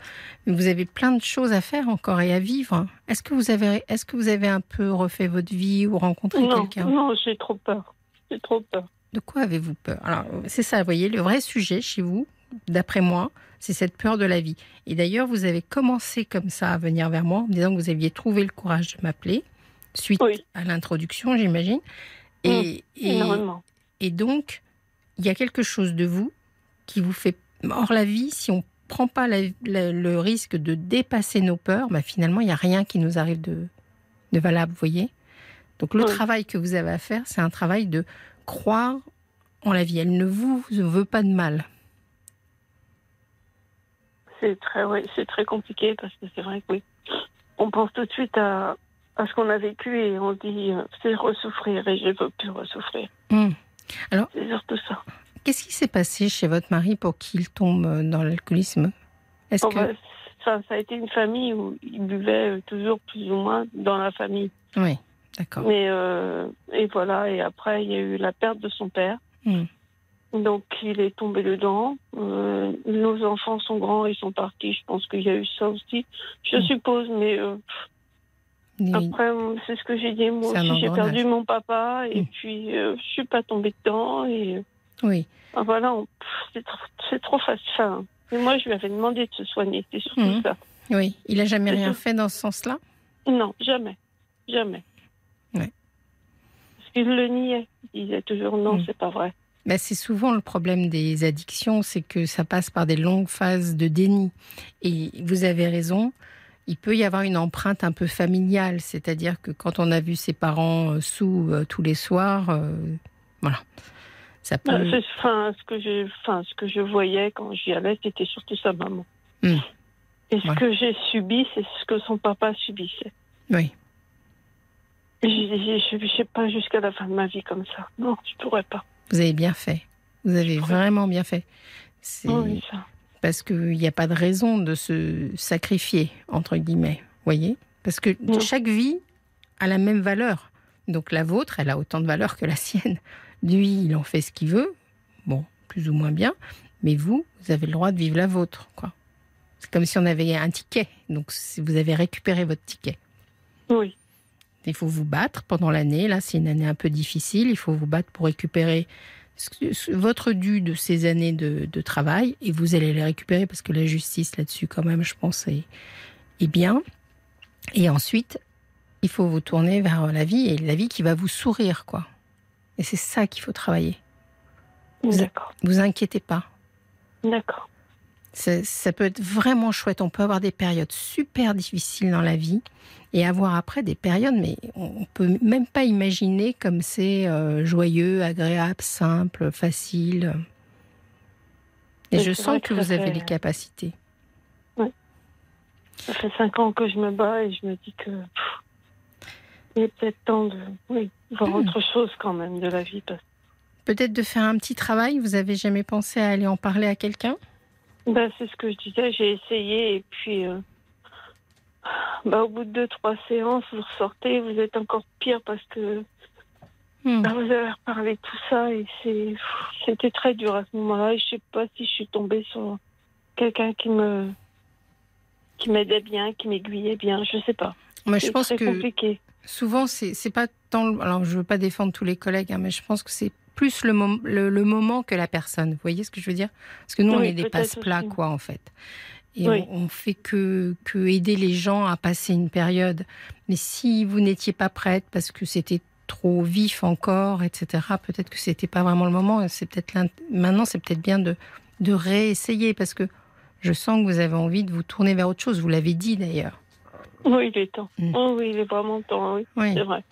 mais vous avez plein de choses à faire encore et à vivre. Est-ce que vous avez, est-ce que vous avez un peu refait votre vie ou rencontré Non, quelqu'un? non, j'ai trop peur. J'ai trop peur. De quoi avez-vous peur? Alors, c'est ça, vous voyez, le vrai sujet chez vous, d'après moi, c'est cette peur de la vie. Et d'ailleurs, vous avez commencé comme ça à venir vers moi en me disant que vous aviez trouvé le courage de m'appeler, suite Oui. à l'introduction, j'imagine. Et, et, donc, il y a quelque chose de vous qui vous fait. Or, la vie, si on prend pas la- la- le risque de dépasser nos peurs, bah, finalement, il n'y a rien qui nous arrive de, de valable, vous voyez? Donc, le Oui. travail que vous avez à faire, c'est un travail de croire en la vie. Elle ne vous veut pas de mal. C'est très, c'est très compliqué parce que c'est vrai que oui. On pense tout de suite à, à ce qu'on a vécu et on dit euh, c'est ressouffrir et je ne veux plus ressouffrir. Hmm. C'est surtout ça. Qu'est-ce qui s'est passé chez votre mari pour qu'il tombe dans l'alcoolisme? Est-ce Bon, que. bah, ça, ça a été une famille où il buvait toujours plus ou moins dans la famille. Oui, d'accord. Mais euh, et voilà, et après il y a eu la perte de son père. Hmm. Donc il est tombé dedans. Euh, nos enfants sont grands, ils sont partis. Je pense qu'il y a eu ça aussi. Je Hmm. suppose, mais euh, après c'est ce que j'ai dit. Moi aussi j'ai perdu mon papa et Hmm. puis je suis pas tombée dedans et Oui, ah, voilà, on- c'est trop, trop facile. Et moi je lui avais demandé de se soigner. C'est surtout ça. oui. Il a jamais rien fait dans ce sens-là? Non, jamais, jamais. Qu'il le niait. Il disait toujours non, Hmm. c'est pas vrai. Ben, c'est souvent le problème des addictions, c'est que ça passe par des longues phases de déni. Et vous avez raison, il peut y avoir une empreinte un peu familiale, c'est-à-dire que quand on a vu ses parents euh, sous euh, tous les soirs, euh, voilà, ça peut. Enfin, ce que je, enfin, ce que je voyais quand j'y allais, c'était surtout sa maman. Hmm. Et ce Ouais. que j'ai subi, c'est ce que son papa subissait. Oui, Je ne sais pas jusqu'à la fin de ma vie comme ça. Non, je pourrais pas. vous avez bien fait. Vous avez Je vraiment bien fait. C'est Oui, ça. parce qu'il n'y a pas de raison de se sacrifier, entre guillemets, voyez Parce que Non. chaque vie a la même valeur. Donc la vôtre, elle a autant de valeur que la sienne. Lui, il en fait ce qu'il veut, bon, plus ou moins bien, mais vous, vous avez le droit de vivre la vôtre, quoi. C'est comme si on avait un ticket, donc vous avez récupéré votre ticket. Oui. Il faut vous battre pendant l'année. Là, c'est une année un peu difficile. Il faut vous battre pour récupérer votre dû de ces années de, de travail. Et vous allez les récupérer parce que la justice là-dessus, quand même, je pense, est, est bien. Et ensuite, il faut vous tourner vers la vie et la vie qui va vous sourire, quoi. Et c'est ça qu'il faut travailler. Vous- D'accord. Vous inquiétez pas. D'accord. Ça, ça peut être vraiment chouette. On peut avoir des périodes super difficiles dans la vie et avoir après des périodes, mais on peut même pas imaginer comme c'est euh, joyeux, agréable, simple, facile. Et je sens que vous avez les capacités. Ça fait cinq ans que je me bats et je me dis que pff, il est peut-être temps de oui, voir Hmm. autre chose quand même de la vie. Peut-être de faire un petit travail. Vous avez jamais pensé à aller en parler à quelqu'un? Ben, c'est ce que je disais, j'ai essayé et puis euh, bah, au bout de deux, trois séances, vous ressortez, vous êtes encore pire parce que Hmm. bah, vous avez reparlé de tout ça et c'est c'était très dur à ce moment-là et je sais pas si je suis tombée sur quelqu'un qui me qui m'aidait bien, qui m'aiguillait bien, je sais pas. Moi, je C'est pense très que compliqué. souvent, c'est c'est pas tant. Alors, je veux pas défendre tous les collègues, hein, mais je pense que c'est plus le, mom- le, le moment que la personne. Vous voyez ce que je veux dire? Parce que nous, on est des passe-plats, quoi, en fait. Et Oui. on, on fait que, que aider les gens à passer une période. Mais si vous n'étiez pas prête parce que c'était trop vif encore, etc., peut-être que c'était pas vraiment le moment. C'est peut-être l'int- maintenant, c'est peut-être bien de, de réessayer parce que je sens que vous avez envie de vous tourner vers autre chose. Vous l'avez dit d'ailleurs. Oui, il est temps. Hmm. Oh, oui, il est vraiment temps, oui, Oui. c'est vrai.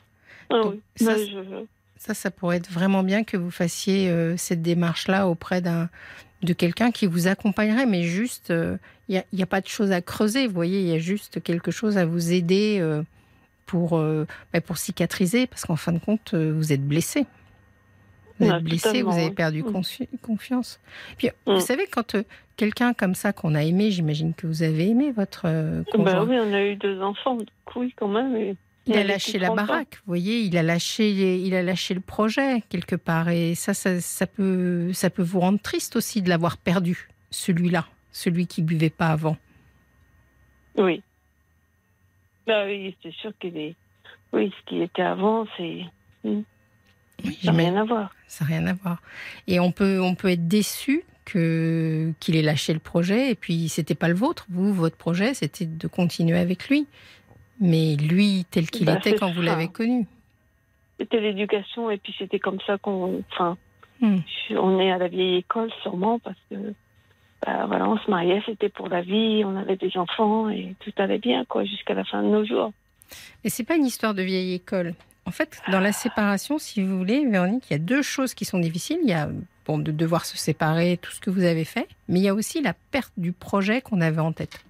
Ah, Donc, oui. ça, c'est- je- Ça, ça pourrait être vraiment bien que vous fassiez euh, cette démarche-là auprès d'un de quelqu'un qui vous accompagnerait, mais juste, il n'y a, pas de choses à creuser, vous voyez, il y a juste quelque chose à vous aider euh, pour, euh, bah, pour cicatriser, parce qu'en fin de compte, euh, vous êtes blessé. Vous êtes blessé, vous avez perdu Mm. confi- confiance. Puis, Mm. vous savez, quand euh, quelqu'un comme ça qu'on a aimé, j'imagine que vous avez aimé votre euh, Bah conjoint. oui, on a eu deux enfants, oui, quand même. et- Il a lâché la baraque, vous voyez, il a lâché, il a lâché le projet quelque part, et ça, ça, ça peut, ça peut vous rendre triste aussi de l'avoir perdu, celui-là, celui qui buvait pas avant. Oui. Bah oui, c'est sûr qu'il est. Oui, ce qui était avant, c'est. Oui, Ça n'a rien à voir. Ça n'a rien à voir. Et on peut, on peut être déçu que qu'il ait lâché le projet, et puis c'était pas le vôtre. Vous, votre projet, c'était de continuer avec lui. Mais lui, tel qu'il Bah, était quand vous l'avez connu. C'était l'éducation, et puis c'était comme ça qu'on. Enfin, Hmm. on est à la vieille école, sûrement, parce que. Bah, voilà, on se mariait, c'était pour la vie, on avait des enfants, et tout allait bien, quoi, jusqu'à la fin de nos jours. Mais c'est pas une histoire de vieille école. En fait, dans la séparation, si vous voulez, Véronique, il y a deux choses qui sont difficiles. Il y a bon, de devoir se séparer, tout ce que vous avez fait, mais il y a aussi la perte du projet qu'on avait en tête.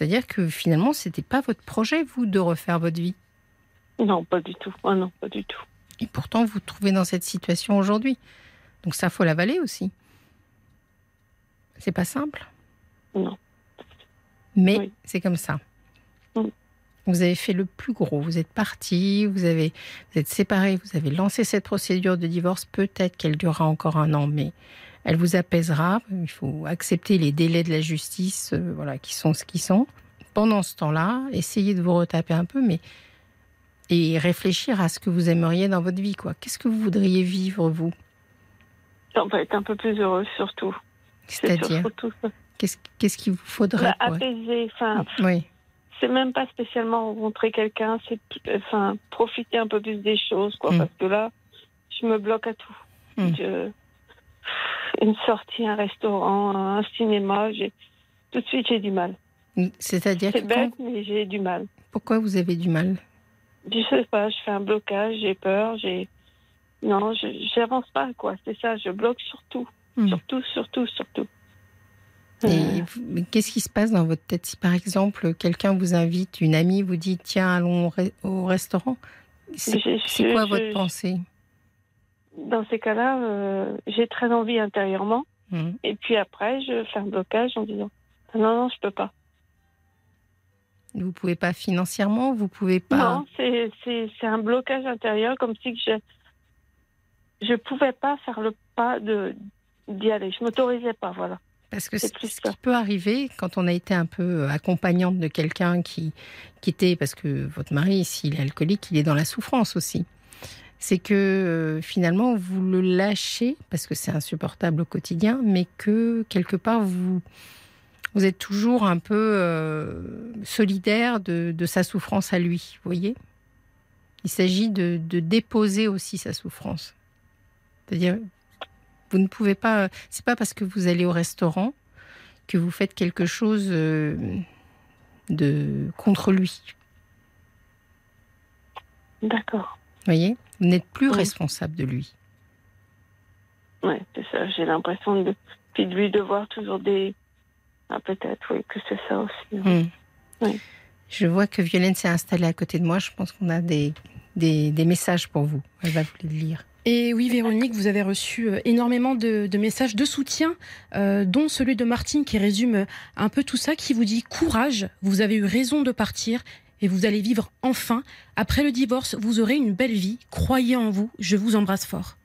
C'est-à-dire que finalement, c'était pas votre projet, vous, de refaire votre vie? Non, pas du tout. Oh non, pas du tout. Et pourtant, vous vous trouvez dans cette situation aujourd'hui. Donc ça, faut l'avaler aussi. C'est pas simple. Non. Mais Oui. c'est comme ça. Mm. Vous avez fait le plus gros. Vous êtes parti, vous avez, vous êtes séparés, vous avez lancé cette procédure de divorce. Peut-être qu'elle durera encore un an, mais elle vous apaisera. Il faut accepter les délais de la justice, euh, voilà, qui sont ce qu'ils sont. Pendant ce temps-là, essayez de vous retaper un peu, mais et réfléchir à ce que vous aimeriez dans votre vie, quoi. Qu'est-ce que vous voudriez vivre vous? On va être un peu plus heureux, surtout. C'est C'est-à-dire, qu'est-ce qu'il vous faudrait Bah, apaiser, enfin, Oui. c'est même pas spécialement rencontrer quelqu'un, c'est enfin profiter un peu plus des choses, quoi, Mm. parce que là, je me bloque à tout. Mm. Je- Une sortie, un restaurant, un cinéma, j'ai tout de suite j'ai du mal. C'est-à-dire C'est que bête, quand- mais j'ai du mal. pourquoi vous avez du mal? Je sais pas, je fais un blocage, j'ai peur, j'ai non, je j'avance pas, quoi. C'est ça, je bloque surtout, Mm. surtout, surtout, surtout. Euh, Et mais qu'est-ce qui se passe dans votre tête? Si par exemple quelqu'un vous invite, une amie vous dit tiens allons au, re- au restaurant C'est je- quoi je- votre pensée? Dans ces cas-là, euh, j'ai très envie intérieurement. Mhm. Et puis après, je fais un blocage en disant ah non, non, je peux pas. Vous pouvez pas financièrement, vous pouvez pas. Non, c'est c'est- c'est un blocage intérieur, comme si que je je pouvais pas faire le pas de d'y aller. Je m'autorisais pas, voilà. Parce que C'est ce qui peut arriver quand on a été un peu accompagnante de quelqu'un qui, qui était, parce que votre mari, s'il est alcoolique, il est dans la souffrance aussi, c'est que euh, finalement vous le lâchez, parce que c'est insupportable au quotidien, mais que quelque part vous, êtes toujours un peu euh, solidaire de, sa souffrance à lui, vous voyez? Il s'agit de, de déposer aussi sa souffrance. C'est-à-dire, vous ne pouvez pas. C'est pas parce que vous allez au restaurant que vous faites quelque chose euh, de contre lui. D'accord. Vous voyez Vous n'êtes plus Oui. responsable de lui. Ouais, c'est ça. J'ai l'impression de puis de lui devoir toujours des ah peut-être oui que c'est ça aussi. Hmm. Oui. Je vois que Violaine s'est installée à côté de moi. Je pense qu'on a des, des, des messages pour vous. Elle va vous les lire. Et oui, Véronique, vous avez reçu euh, énormément de, de messages de soutien, euh, dont celui de Martine qui résume un peu tout ça, qui vous dit courage, vous avez eu raison de partir et vous allez vivre enfin. Après le divorce, vous aurez une belle vie. Croyez en vous. Je vous embrasse fort.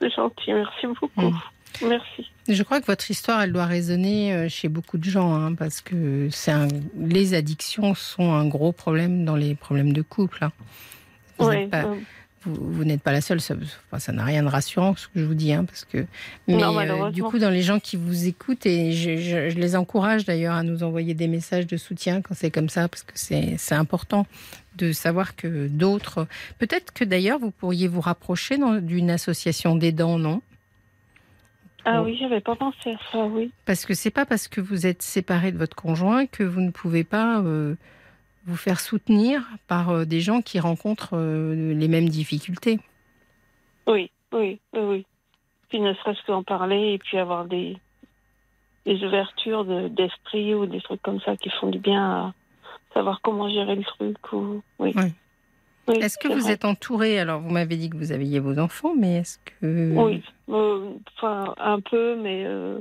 C'est gentil. Merci beaucoup. Hmm. Merci. Je crois que votre histoire, elle doit résonner euh, chez beaucoup de gens, hein, parce que c'est un- les addictions sont un gros problème dans les problèmes de couple. hein. Vous Ouais, n'êtes pas, euh, vous, vous n'êtes pas la seule. Ça n'a rien de rassurant ce que je vous dis, hein, parce que. Mais Non, euh, du coup, dans les gens qui vous écoutent, et je, je- je les encourage d'ailleurs à nous envoyer des messages de soutien quand c'est comme ça, parce que c'est important de savoir que d'autres. Peut-être que d'ailleurs vous pourriez vous rapprocher d'une association d'aidants, non? Ah oui, j'avais pas pensé à ça. Oui. Parce que c'est pas parce que vous êtes séparé de votre conjoint que vous ne pouvez pas euh, vous faire soutenir par euh, des gens qui rencontrent euh, les mêmes difficultés. Oui, oui, oui, oui. Puis ne serait-ce qu'en parler et puis avoir des, des ouvertures de- d'esprit ou des trucs comme ça qui font du bien à savoir comment gérer le truc. Ou... Oui. Est-ce que vous vrai. êtes entouré? Alors, vous m'avez dit que vous aviez vos enfants, mais est-ce que. Oui, euh, enfin un peu, mais euh,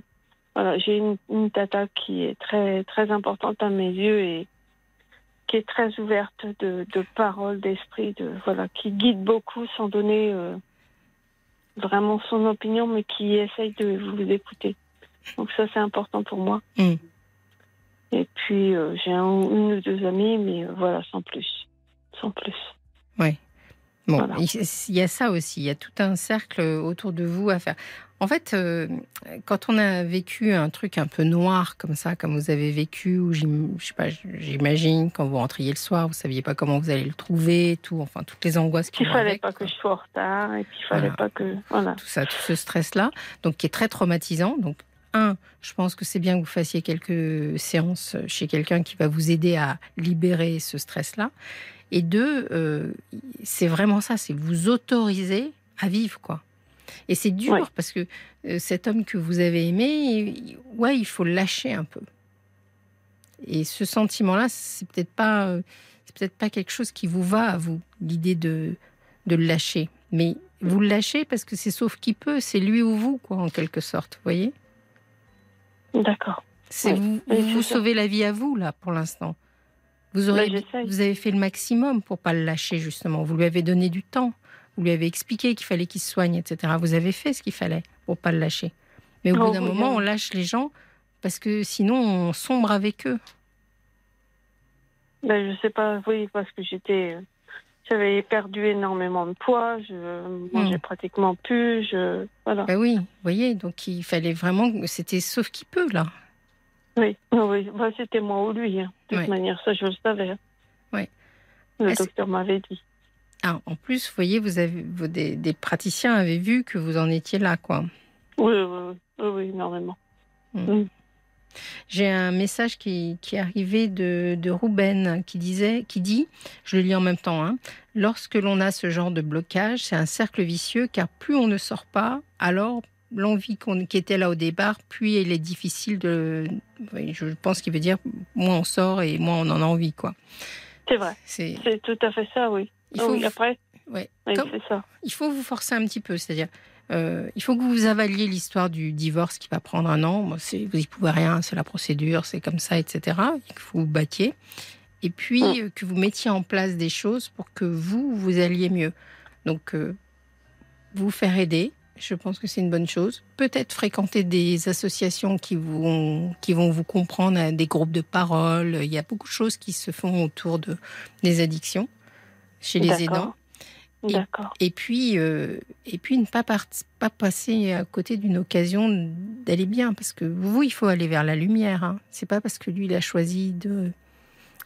voilà, j'ai une, une tata qui est très très importante à mes yeux et qui est très ouverte de, de paroles, d'esprit, de voilà, qui guide beaucoup sans donner euh, vraiment son opinion, mais qui essaye de vous écouter. Donc ça c'est important pour moi. Mm. Et puis euh, j'ai un, une ou deux amis, mais euh, voilà, sans plus, sans plus. Bon, Voilà. il y a ça aussi, il y a tout un cercle autour de vous à faire. En fait, euh, quand on a vécu un truc un peu noir comme ça, comme vous avez vécu, ou j'imagine quand vous rentriez le soir, vous saviez pas comment vous allez le trouver, tout, enfin toutes les angoisses qui Il fallait avec, pas quoi. que je sois en retard, et puis il fallait Voilà. pas que voilà. tout ça, tout ce stress-là, donc qui est très traumatisant. Donc, un, je pense que c'est bien que vous fassiez quelques séances chez quelqu'un qui va vous aider à libérer ce stress-là. Et deux, euh, c'est vraiment ça, c'est vous autoriser à vivre, quoi. Et c'est dur Ouais. parce que euh, cet homme que vous avez aimé, il- ouais, il faut le lâcher un peu. Et ce sentiment-là, c'est peut-être pas, euh, c'est peut-être pas quelque chose qui vous va à vous, l'idée de de le lâcher. Mais vous le lâchez parce que c'est sauf qui peut, c'est lui ou vous, quoi, en quelque sorte. Vous voyez C'est Oui. vous, vous, c'est sauvez la vie à vous, là, pour l'instant. Vous, aurez, Mais j'essaye. vous avez fait le maximum pour pas le lâcher, justement. Vous lui avez donné du temps. Vous lui avez expliqué qu'il fallait qu'il se soigne, etc. Vous avez fait ce qu'il fallait pour pas le lâcher. Mais au Oh, bout d'un oui, moment, oui. on lâche les gens parce que sinon, on sombre avec eux. Ben, je sais pas, oui, parce que j'étais, j'avais perdu énormément de poids, je mangeais pratiquement plus, je, voilà. Ben oui, vous voyez, donc il fallait vraiment... C'était sauf qui peut, là. Oui, oui, oui. Ben, c'était moi ou lui, hein. de toute manière, ça je le savais. hein. Ouais. Le docteur m'avait dit. Ah, en plus, vous voyez, vous avez, vous- des, des praticiens avaient vu que vous en étiez là, quoi. Oui, oui, oui, oui, oui, énormément. J'ai un message qui, qui est arrivé de, de Ruben qui disait, qui dit, je le lis en même temps, hein, lorsque l'on a ce genre de blocage, c'est un cercle vicieux car plus on ne sort pas, alors l'envie qu'on, qui était là au départ, puis il est difficile de, je pense qu'il veut dire moins on sort et moins on en a envie, quoi. C'est vrai, C'est, c'est tout à fait ça, oui. il faut, oui, après, ouais, oui, comme- c'est ça. il faut vous forcer un petit peu, c'est-à-dire. euh, il faut que vous avaliez l'histoire du divorce qui va prendre un an. Bon, c'est- vous y pouvez rien, c'est la procédure, c'est comme ça, etc. Il faut vous battiez. Et puis Mm. euh, que vous mettiez en place des choses pour que vous, vous alliez mieux. Donc, euh, vous faire aider, je pense que c'est une bonne chose. Peut-être fréquenter des associations qui vont, qui vont vous comprendre, euh, des groupes de parole. Il y a beaucoup de choses qui se font autour de, des addictions chez les aidants. Et-. Et puis, euh, et puis ne pas, part- pas passer à côté d'une occasion d'aller bien, parce que vous, il faut aller vers la lumière. Hein. C'est pas parce que lui, il a choisi de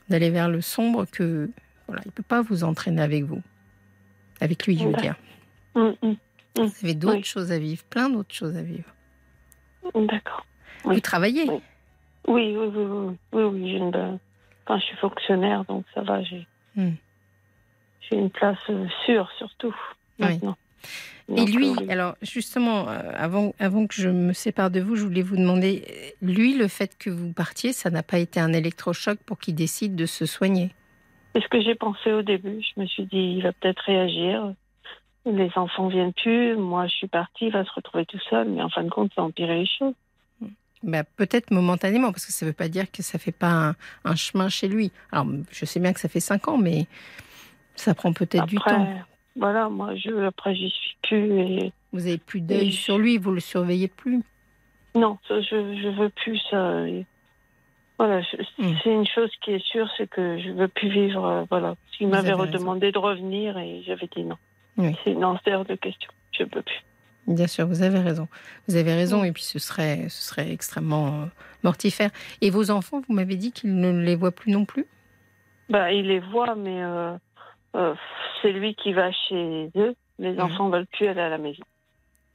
d'aller vers le sombre que voilà, il peut pas vous entraîner avec vous, avec lui, je veux dire. Hum, Vous avez d'autres Oui. choses à vivre, plein d'autres choses à vivre. D'accord. Oui. Vous travaillez. Oui. Oui, oui, oui, oui, oui, une, euh, enfin, je suis fonctionnaire, donc ça va, j'ai, j'ai une place euh, sûre, surtout, maintenant. Et lui, alors justement, euh, avant, avant que je me sépare de vous, je voulais vous demander, lui, le fait que vous partiez, ça n'a pas été un électrochoc pour qu'il décide de se soigner? C'est ce que j'ai pensé au début. Je me suis dit, il va peut-être réagir. Les enfants viennent plus. Moi, je suis partie. Il va se retrouver tout seul. Mais en fin de compte, ça a empiré les choses. Bah, peut-être momentanément, parce que ça ne veut pas dire que ça fait pas un, un chemin chez lui. Alors, je sais bien que ça fait cinq ans, mais ça prend peut-être du temps. voilà, moi, je, après, j'y suis plus. Et Vous avez plus d'œil sur lui, vous le surveillez plus. non, je, je veux plus ça. Et voilà, Hmm. c'est une chose qui est sûre, c'est que je veux plus vivre. euh, voilà, il Vous m'avait raison. redemandé de revenir et j'avais dit non. Oui. C'est c'est hors de question. Je peux plus. Bien sûr, vous avez raison. Vous avez raison, et puis ce serait, ce serait extrêmement euh, mortifère. Et vos enfants, vous m'avez dit qu'ils ne les voient plus non plus? Bah, il les voit, mais euh, euh, c'est lui qui va chez eux. Les enfants veulent plus aller à la maison.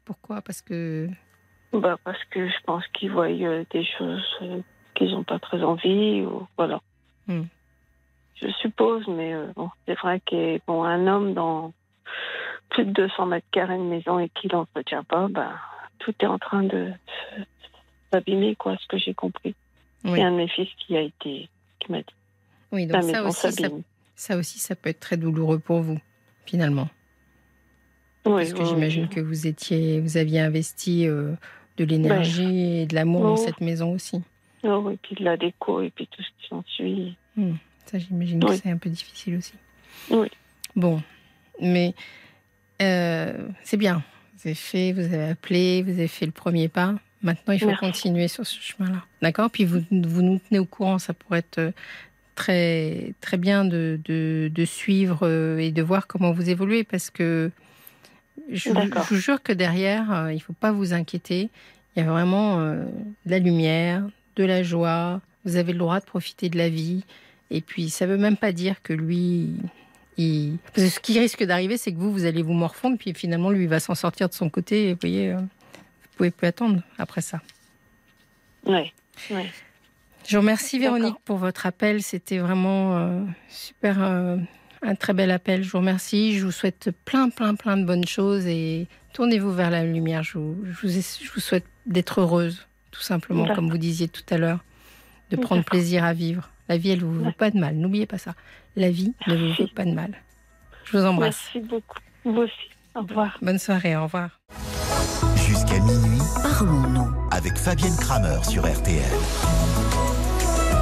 Pourquoi? Parce que. Bah, parce que je pense qu'ils voient des choses qu'ils n'ont pas très envie. Ou, voilà. Hmm. Je suppose, mais bon, c'est vrai qu'un bon, un homme dans plus de 200 mètres carrés de maison et qui l'entretient pas, bah, tout est en train de s'abîmer, quoi, ce que j'ai compris. Oui. A un de mes fils qui a été, qui m'a dit, Oui, donc ça aussi, ça, aussi, ça peut être très douloureux pour vous, finalement. Oui, Parce que oui, j'imagine que vous étiez, vous aviez investi euh, de l'énergie et de l'amour dans Oh. cette maison aussi. Oh, et puis de la déco et puis tout ce qui s'ensuit. Ça, j'imagine que c'est un peu difficile aussi. Oui. Bon, mais euh, c'est bien. Vous avez fait, vous avez appelé, vous avez fait le premier pas. Maintenant, il faut Merci. continuer sur ce chemin-là. D'accord? Puis vous, vous nous tenez au courant. Ça pourrait être euh, très, très bien de, de, de suivre euh, et de voir comment vous évoluez parce que je, vous- D'accord. je vous jure que derrière, il ne faut pas vous inquiéter. Il y a vraiment euh, de la lumière, de la joie. Vous avez le droit de profiter de la vie. Et puis, ça ne veut même pas dire que lui, il... Parce que ce qui risque d'arriver, c'est que vous, vous allez vous morfondre, puis finalement, lui, il va s'en sortir de son côté. Et vous voyez, euh, vous pouvez plus attendre après ça. Oui. Je vous remercie. Véronique, pour votre appel. C'était vraiment euh, super, euh, un très bel appel. Je vous remercie. Je vous souhaite plein, plein, plein de bonnes choses et tournez-vous vers la lumière. Je vous, je vous, je vous souhaite d'être heureuse, tout simplement, comme vous disiez tout à l'heure, de prendre plaisir à vivre. La vie, elle ne vous D'accord. pas de mal. N'oubliez pas ça. La vie ne vous veut pas de mal. Je vous embrasse. Merci beaucoup. Vous aussi. Au revoir. Bonne soirée. Au revoir. Jusqu'à minuit, Parlons-nous. avec Fabienne Kramer sur RTL.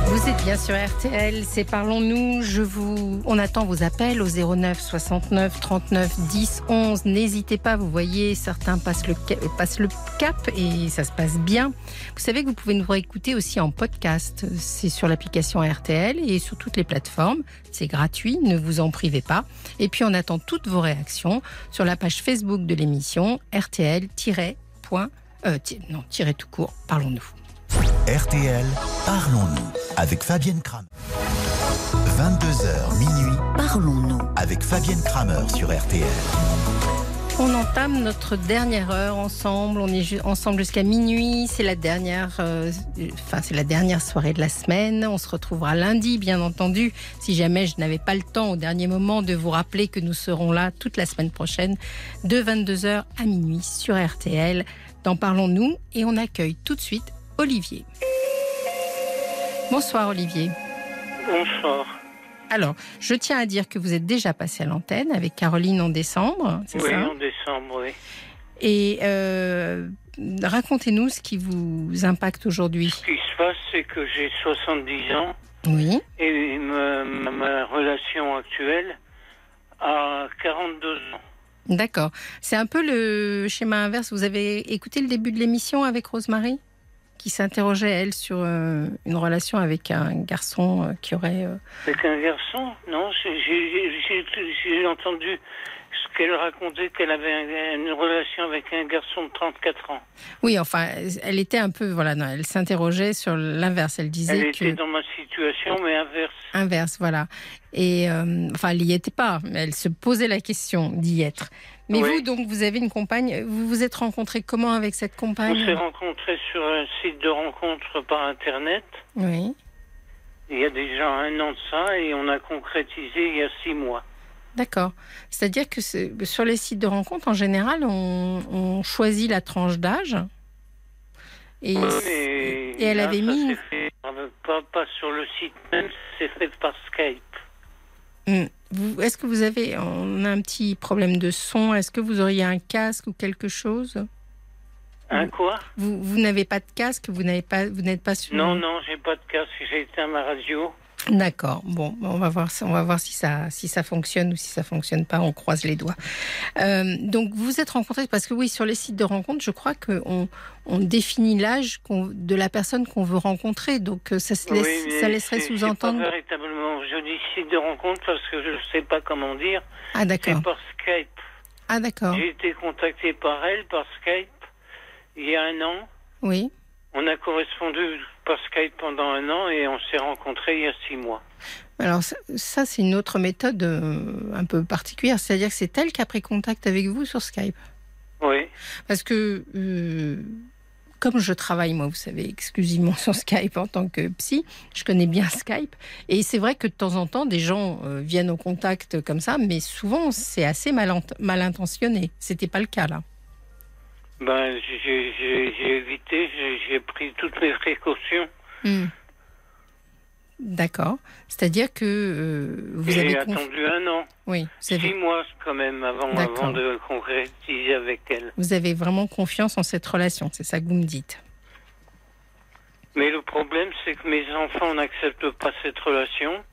Vous êtes bien sur RTL, c'est Parlons-nous. Je vous, on attend vos appels au 09 69 39 10 11. N'hésitez pas, vous voyez, certains passent le, passent le cap et ça se passe bien. Vous savez que vous pouvez nous réécouter aussi en podcast. C'est sur l'application RTL et sur toutes les plateformes. C'est gratuit, ne vous en privez pas. Et puis on attend toutes vos réactions sur la page Facebook de l'émission RTL- euh, non, tiré tout court, parlons-nous. RTL, parlons-nous avec Fabienne Kramer. 22h minuit Parlons-nous. avec Fabienne Kramer sur RTL. On entame notre dernière heure ensemble. On est ju- ensemble jusqu'à minuit. C'est la dernière, euh, enfin c'est la dernière soirée de la semaine. On se retrouvera lundi, bien entendu. Si jamais je n'avais pas le temps au dernier moment de vous rappeler que nous serons là toute la semaine prochaine, de 22h à minuit sur RTL. Dans Parlons-nous et on accueille tout de suite Olivier. Bonsoir Olivier. Bonsoir. Alors, je tiens à dire que vous êtes déjà passé à l'antenne avec Caroline en décembre, c'est Oui, ça en décembre, oui. Et euh, racontez-nous ce qui vous impacte aujourd'hui. Ce qui se passe, c'est que j'ai 70 ans Oui. et ma, ma- ma relation actuelle a 42 ans. D'accord. C'est un peu le schéma inverse. Vous avez écouté le début de l'émission avec Rosemary qui s'interrogeait, elle, sur euh, une relation avec un garçon euh, qui aurait... euh, Avec un garçon? Non, j'ai- entendu ce qu'elle racontait, qu'elle avait un- une relation avec un garçon de 34 ans. Oui, enfin, elle était un peu... Voilà, non, elle s'interrogeait sur l'inverse. Elle disait Elle que... était dans ma situation, mais inverse. Inverse, voilà. Et enfin, elle n'y était pas, mais elle se posait la question d'y être. Mais Oui. vous, donc, vous avez une compagne. Vous vous êtes rencontrés comment avec cette On s'est compagne rencontrés sur un site de rencontre par Internet. Oui. Il y a déjà un an de ça et on a concrétisé il y a six mois. D'accord. C'est-à-dire que sur les sites de rencontre, en général, on, on choisit la tranche d'âge. Et, Oui, et elle là, avait mis. fait par- pas, pas sur le site même, c'est fait par Skype. Hmm. Est-ce que vous avez. On a un petit problème de son. Est-ce que vous auriez un casque ou quelque chose? Un quoi? Vous, vous n'avez pas de casque Vous n'avez pas. Vous n'êtes pas sur. Non, non, j'ai pas de casque, j'ai éteint ma radio. D'accord. Bon, on va voir, on va voir si ça, si ça fonctionne ou si ça fonctionne pas. On croise les doigts. Euh, donc, vous êtes rencontrés parce que oui, sur les sites de rencontre, je crois qu'on on définit l'âge de la personne qu'on veut rencontrer. Donc, euh, ça, se laisse, Oui, mais ça laisserait sous-entendre. Véritablement joli site de rencontre parce que je ne sais pas comment dire. Ah, d'accord. C'est par Skype. Ah, d'accord. J'ai été contacté par elle par Skype il y a un an. Oui. On a correspondu par Skype pendant un an et on s'est rencontrés il y a six mois. Alors, ça, ça, c'est une autre méthode euh, un peu particulière. C'est-à-dire que c'est elle qui a pris contact avec vous sur Skype. Oui. Parce que, euh, comme je travaille, moi, vous savez, exclusivement sur Skype en tant que psy, je connais bien Skype. Et c'est vrai que de temps en temps, des gens euh, viennent au contact comme ça, mais souvent, c'est assez mal, mal intentionné. C'était pas le cas, là. Ben, j'ai évité, j'ai- pris toutes mes précautions. Hmm. D'accord. C'est-à-dire que euh, vous avez J'ai conf- attendu un an, oui, six avez, mois quand même, avant, avant de concrétiser avec elle. vous avez vraiment confiance en cette relation. C'est ça que vous me dites. Mais le problème, c'est que mes enfants n'acceptent pas cette relation.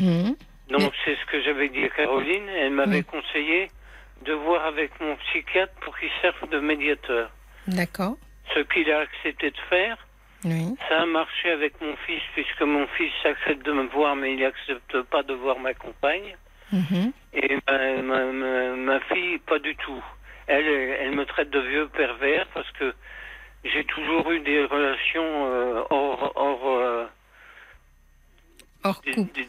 Mhm. Donc c'est ce que j'avais dit à Caroline. Elle m'avait Oui. conseillé de voir avec mon psychiatre pour qu'il serve de médiateur. D'accord. Ce qu'il a accepté de faire, Oui. ça a marché avec mon fils, puisque mon fils accepte de me voir, mais il n'accepte pas de voir ma compagne. Mhm. Et ma, ma, ma, ma fille, pas du tout. Elle, elle me traite de vieux pervers parce que j'ai toujours eu des relations euh, hors, hors euh, Hors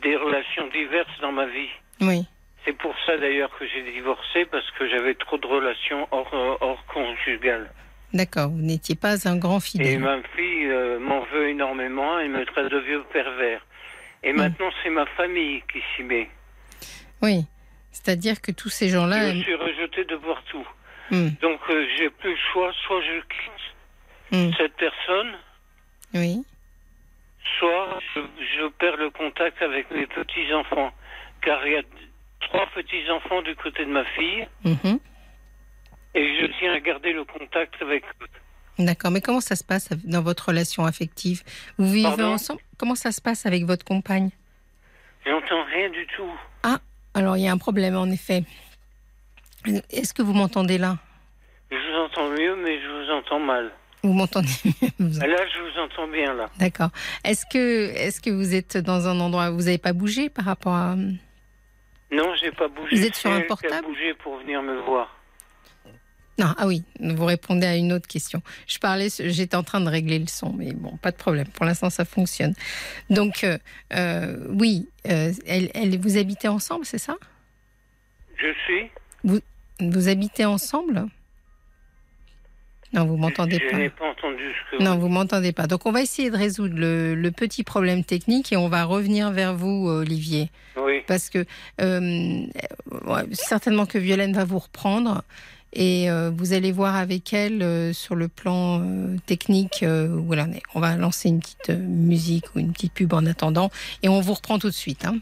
des relations diverses dans ma vie. Oui. C'est pour ça d'ailleurs que j'ai divorcé parce que j'avais trop de relations hors, euh, hors conjugales. D'accord. Vous n'étiez pas un grand Et fidèle. ma fille euh, m'en veut énormément, elle me traite de vieux pervers. Et maintenant, c'est ma famille qui s'y met. Oui. C'est-à-dire que tous ces gens-là. Je suis rejeté de partout. Hmm. Donc, euh, j'ai plus le choix, soit je quitte Hmm. cette personne, Oui. soit je, je perds le contact avec mes petits-enfants. Car il y a trois petits-enfants du côté de ma fille, Mhm. et je tiens à garder le contact avec eux. D'accord. Mais comment ça se passe dans votre relation affective? Vous vivez Pardon? ensemble? Comment ça se passe avec votre compagne? J'entends rien du tout. Alors, il y a un problème, en effet. Est-ce que vous m'entendez là? Je vous entends mieux, mais je vous entends mal. Vous m'entendez Vous- Là, je vous entends bien, là. D'accord. Est-ce que, est que vous êtes dans un endroit où vous n'avez pas bougé par rapport à... Non, j'ai pas bougé. Vous êtes sur un portable bougé pour venir me voir. Non, ah oui, vous répondez à une autre question. Je parlais, j'étais en train de régler le son, mais bon, pas de problème. Pour l'instant, ça fonctionne. Donc, euh, euh, oui, euh, elle, elle, vous habitez ensemble, c'est ça? Je suis Vous habitez ensemble? Non, vous m'entendez Je pas. n'ai pas entendu ce que Non, vous vous m'entendez pas. Donc, on va essayer de résoudre le, le petit problème technique et on va revenir vers vous, Olivier. Oui. Parce que euh, certainement que Violaine va vous reprendre et euh, vous allez voir avec elle euh, sur le plan technique où elle en est. On va lancer une petite musique ou une petite pub en attendant et on vous reprend tout de suite. hein.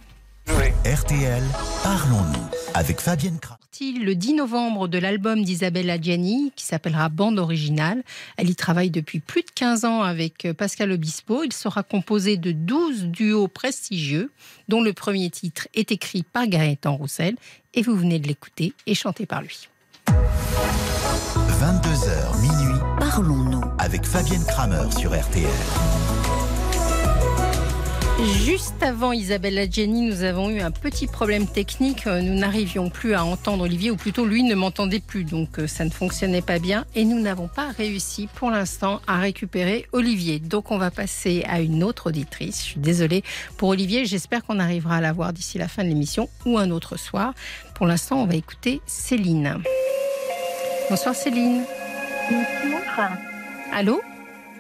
Oui. RTL, parlons-nous avec Fabienne Kra. Le 10 novembre de l'album d'Isabelle Adjani qui s'appellera Bande originale. Elle y travaille depuis plus de 15 ans avec euh, Pascal Obispo. Il sera composé de 12 duos prestigieux dont le premier titre est écrit par Gaëtan Roussel et vous venez de l'écouter et chanté par lui. 22h minuit Parlons-nous. avec Fabienne Kramer sur RTL. Juste avant Isabelle Adjani, nous avons eu un petit problème technique. Euh, Nous n'arrivions plus à entendre Olivier, ou plutôt lui ne m'entendait plus, donc euh, ça ne fonctionnait pas bien. Et nous n'avons pas réussi pour l'instant à récupérer Olivier. Donc on va passer à une autre auditrice. Je suis désolée pour Olivier, j'espère qu'on arrivera à la voir d'ici la fin de l'émission ou un autre soir. Pour l'instant, on va écouter Céline. Bonsoir Céline. Bonjour. Allô?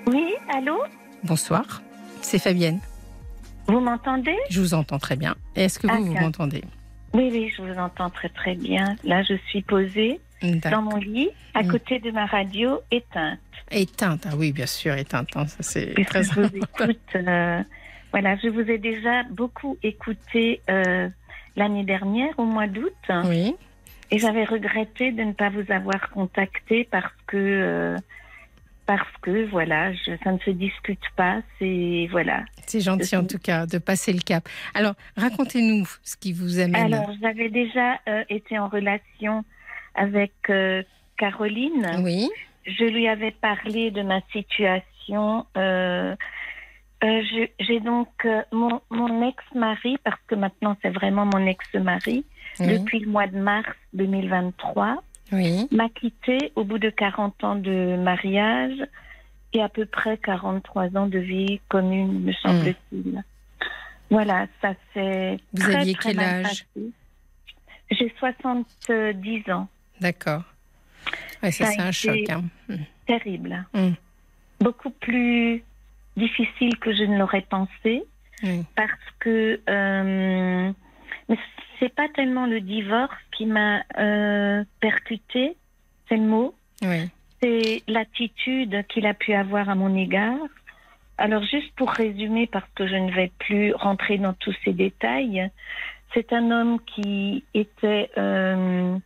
Oui, allô? Bonsoir. C'est Fabienne. Vous m'entendez? Je vous entends très bien. Est-ce que vous, Ah, vous m'entendez? Oui, oui, je vous entends très très bien. Là, je suis posée dans mon lit, à Mm. côté de ma radio éteinte. Éteinte, ah oui, bien sûr, éteinte. hein, ça c'est très je vous écoute. euh, voilà, je vous ai déjà beaucoup écouté euh, l'année dernière, au mois d'août, Oui, et j'avais regretté de ne pas vous avoir contacté parce que. euh, parce que voilà, je, ça ne se discute pas, c'est voilà. c'est gentil en tout cas de passer le cap. Alors, racontez-nous ce qui vous amène. Alors, j'avais déjà euh, été en relation avec euh, Caroline. oui, Je lui avais parlé de ma situation. euh, J'ai donc mon, mon ex-mari, parce que maintenant c'est vraiment mon ex-mari, oui, depuis le mois de mars 2023, oui, m'a quitté au bout de 40 ans de mariage et à peu près 43 ans de vie commune, me semble-t-il. Voilà, ça c'est. Vous très, aviez très quel âge. J'ai 70 ans. d'accord. Ouais, ça, Ça c'est un choc. hein. Terrible. Mm. Beaucoup plus difficile que je ne l'aurais pensé parce que euh, mais c'est pas tellement le divorce qui m'a euh, percuté, c'est le mot, oui, c'est l'attitude qu'il a pu avoir à mon égard Alors juste pour résumer, parce que je ne vais plus rentrer dans tous ces détails, c'est un homme qui était euh,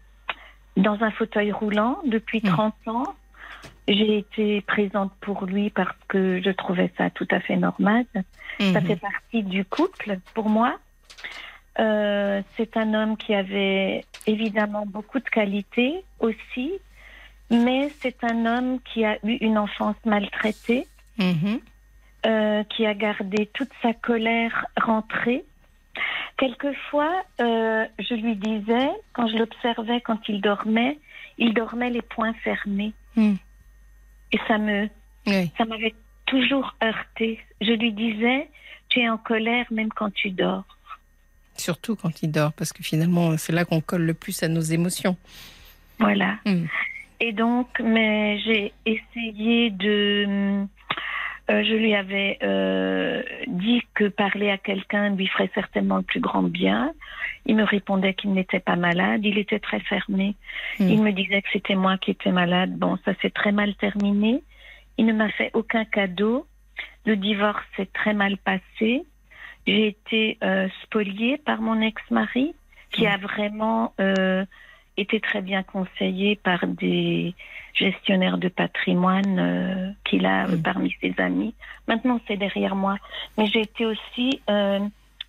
dans un fauteuil roulant depuis 30 ans. J'ai été présente pour lui parce que je trouvais ça tout à fait normal. Ça Mhm. fait partie du couple pour moi. Euh, c'est un homme qui avait évidemment beaucoup de qualités aussi, mais c'est un homme qui a eu une enfance maltraitée, Mhm. euh, qui a gardé toute sa colère rentrée. Quelquefois, euh, je lui disais, quand je l'observais quand il dormait, il dormait les poings fermés. Mm. Et ça me, Oui. ça m'avait toujours heurté. Je lui disais, tu es en colère même quand tu dors. Surtout quand il dort, parce que finalement, c'est là qu'on colle le plus à nos émotions. Voilà. Mm. Et donc, mais j'ai essayé de. euh, je lui avais euh, dit que parler à quelqu'un lui ferait certainement le plus grand bien. Il me répondait qu'il n'était pas malade. Il était très fermé. Mm. Il me disait que c'était moi qui étais malade. Bon, ça s'est très mal terminé. Il ne m'a fait aucun cadeau. Le divorce s'est très mal passé. J'ai été euh, spoliée par mon ex-mari, qui a vraiment euh, été très bien conseillé par des gestionnaires de patrimoine euh, qu'il a parmi ses amis. Maintenant, c'est derrière moi. Mais j'ai été aussi euh,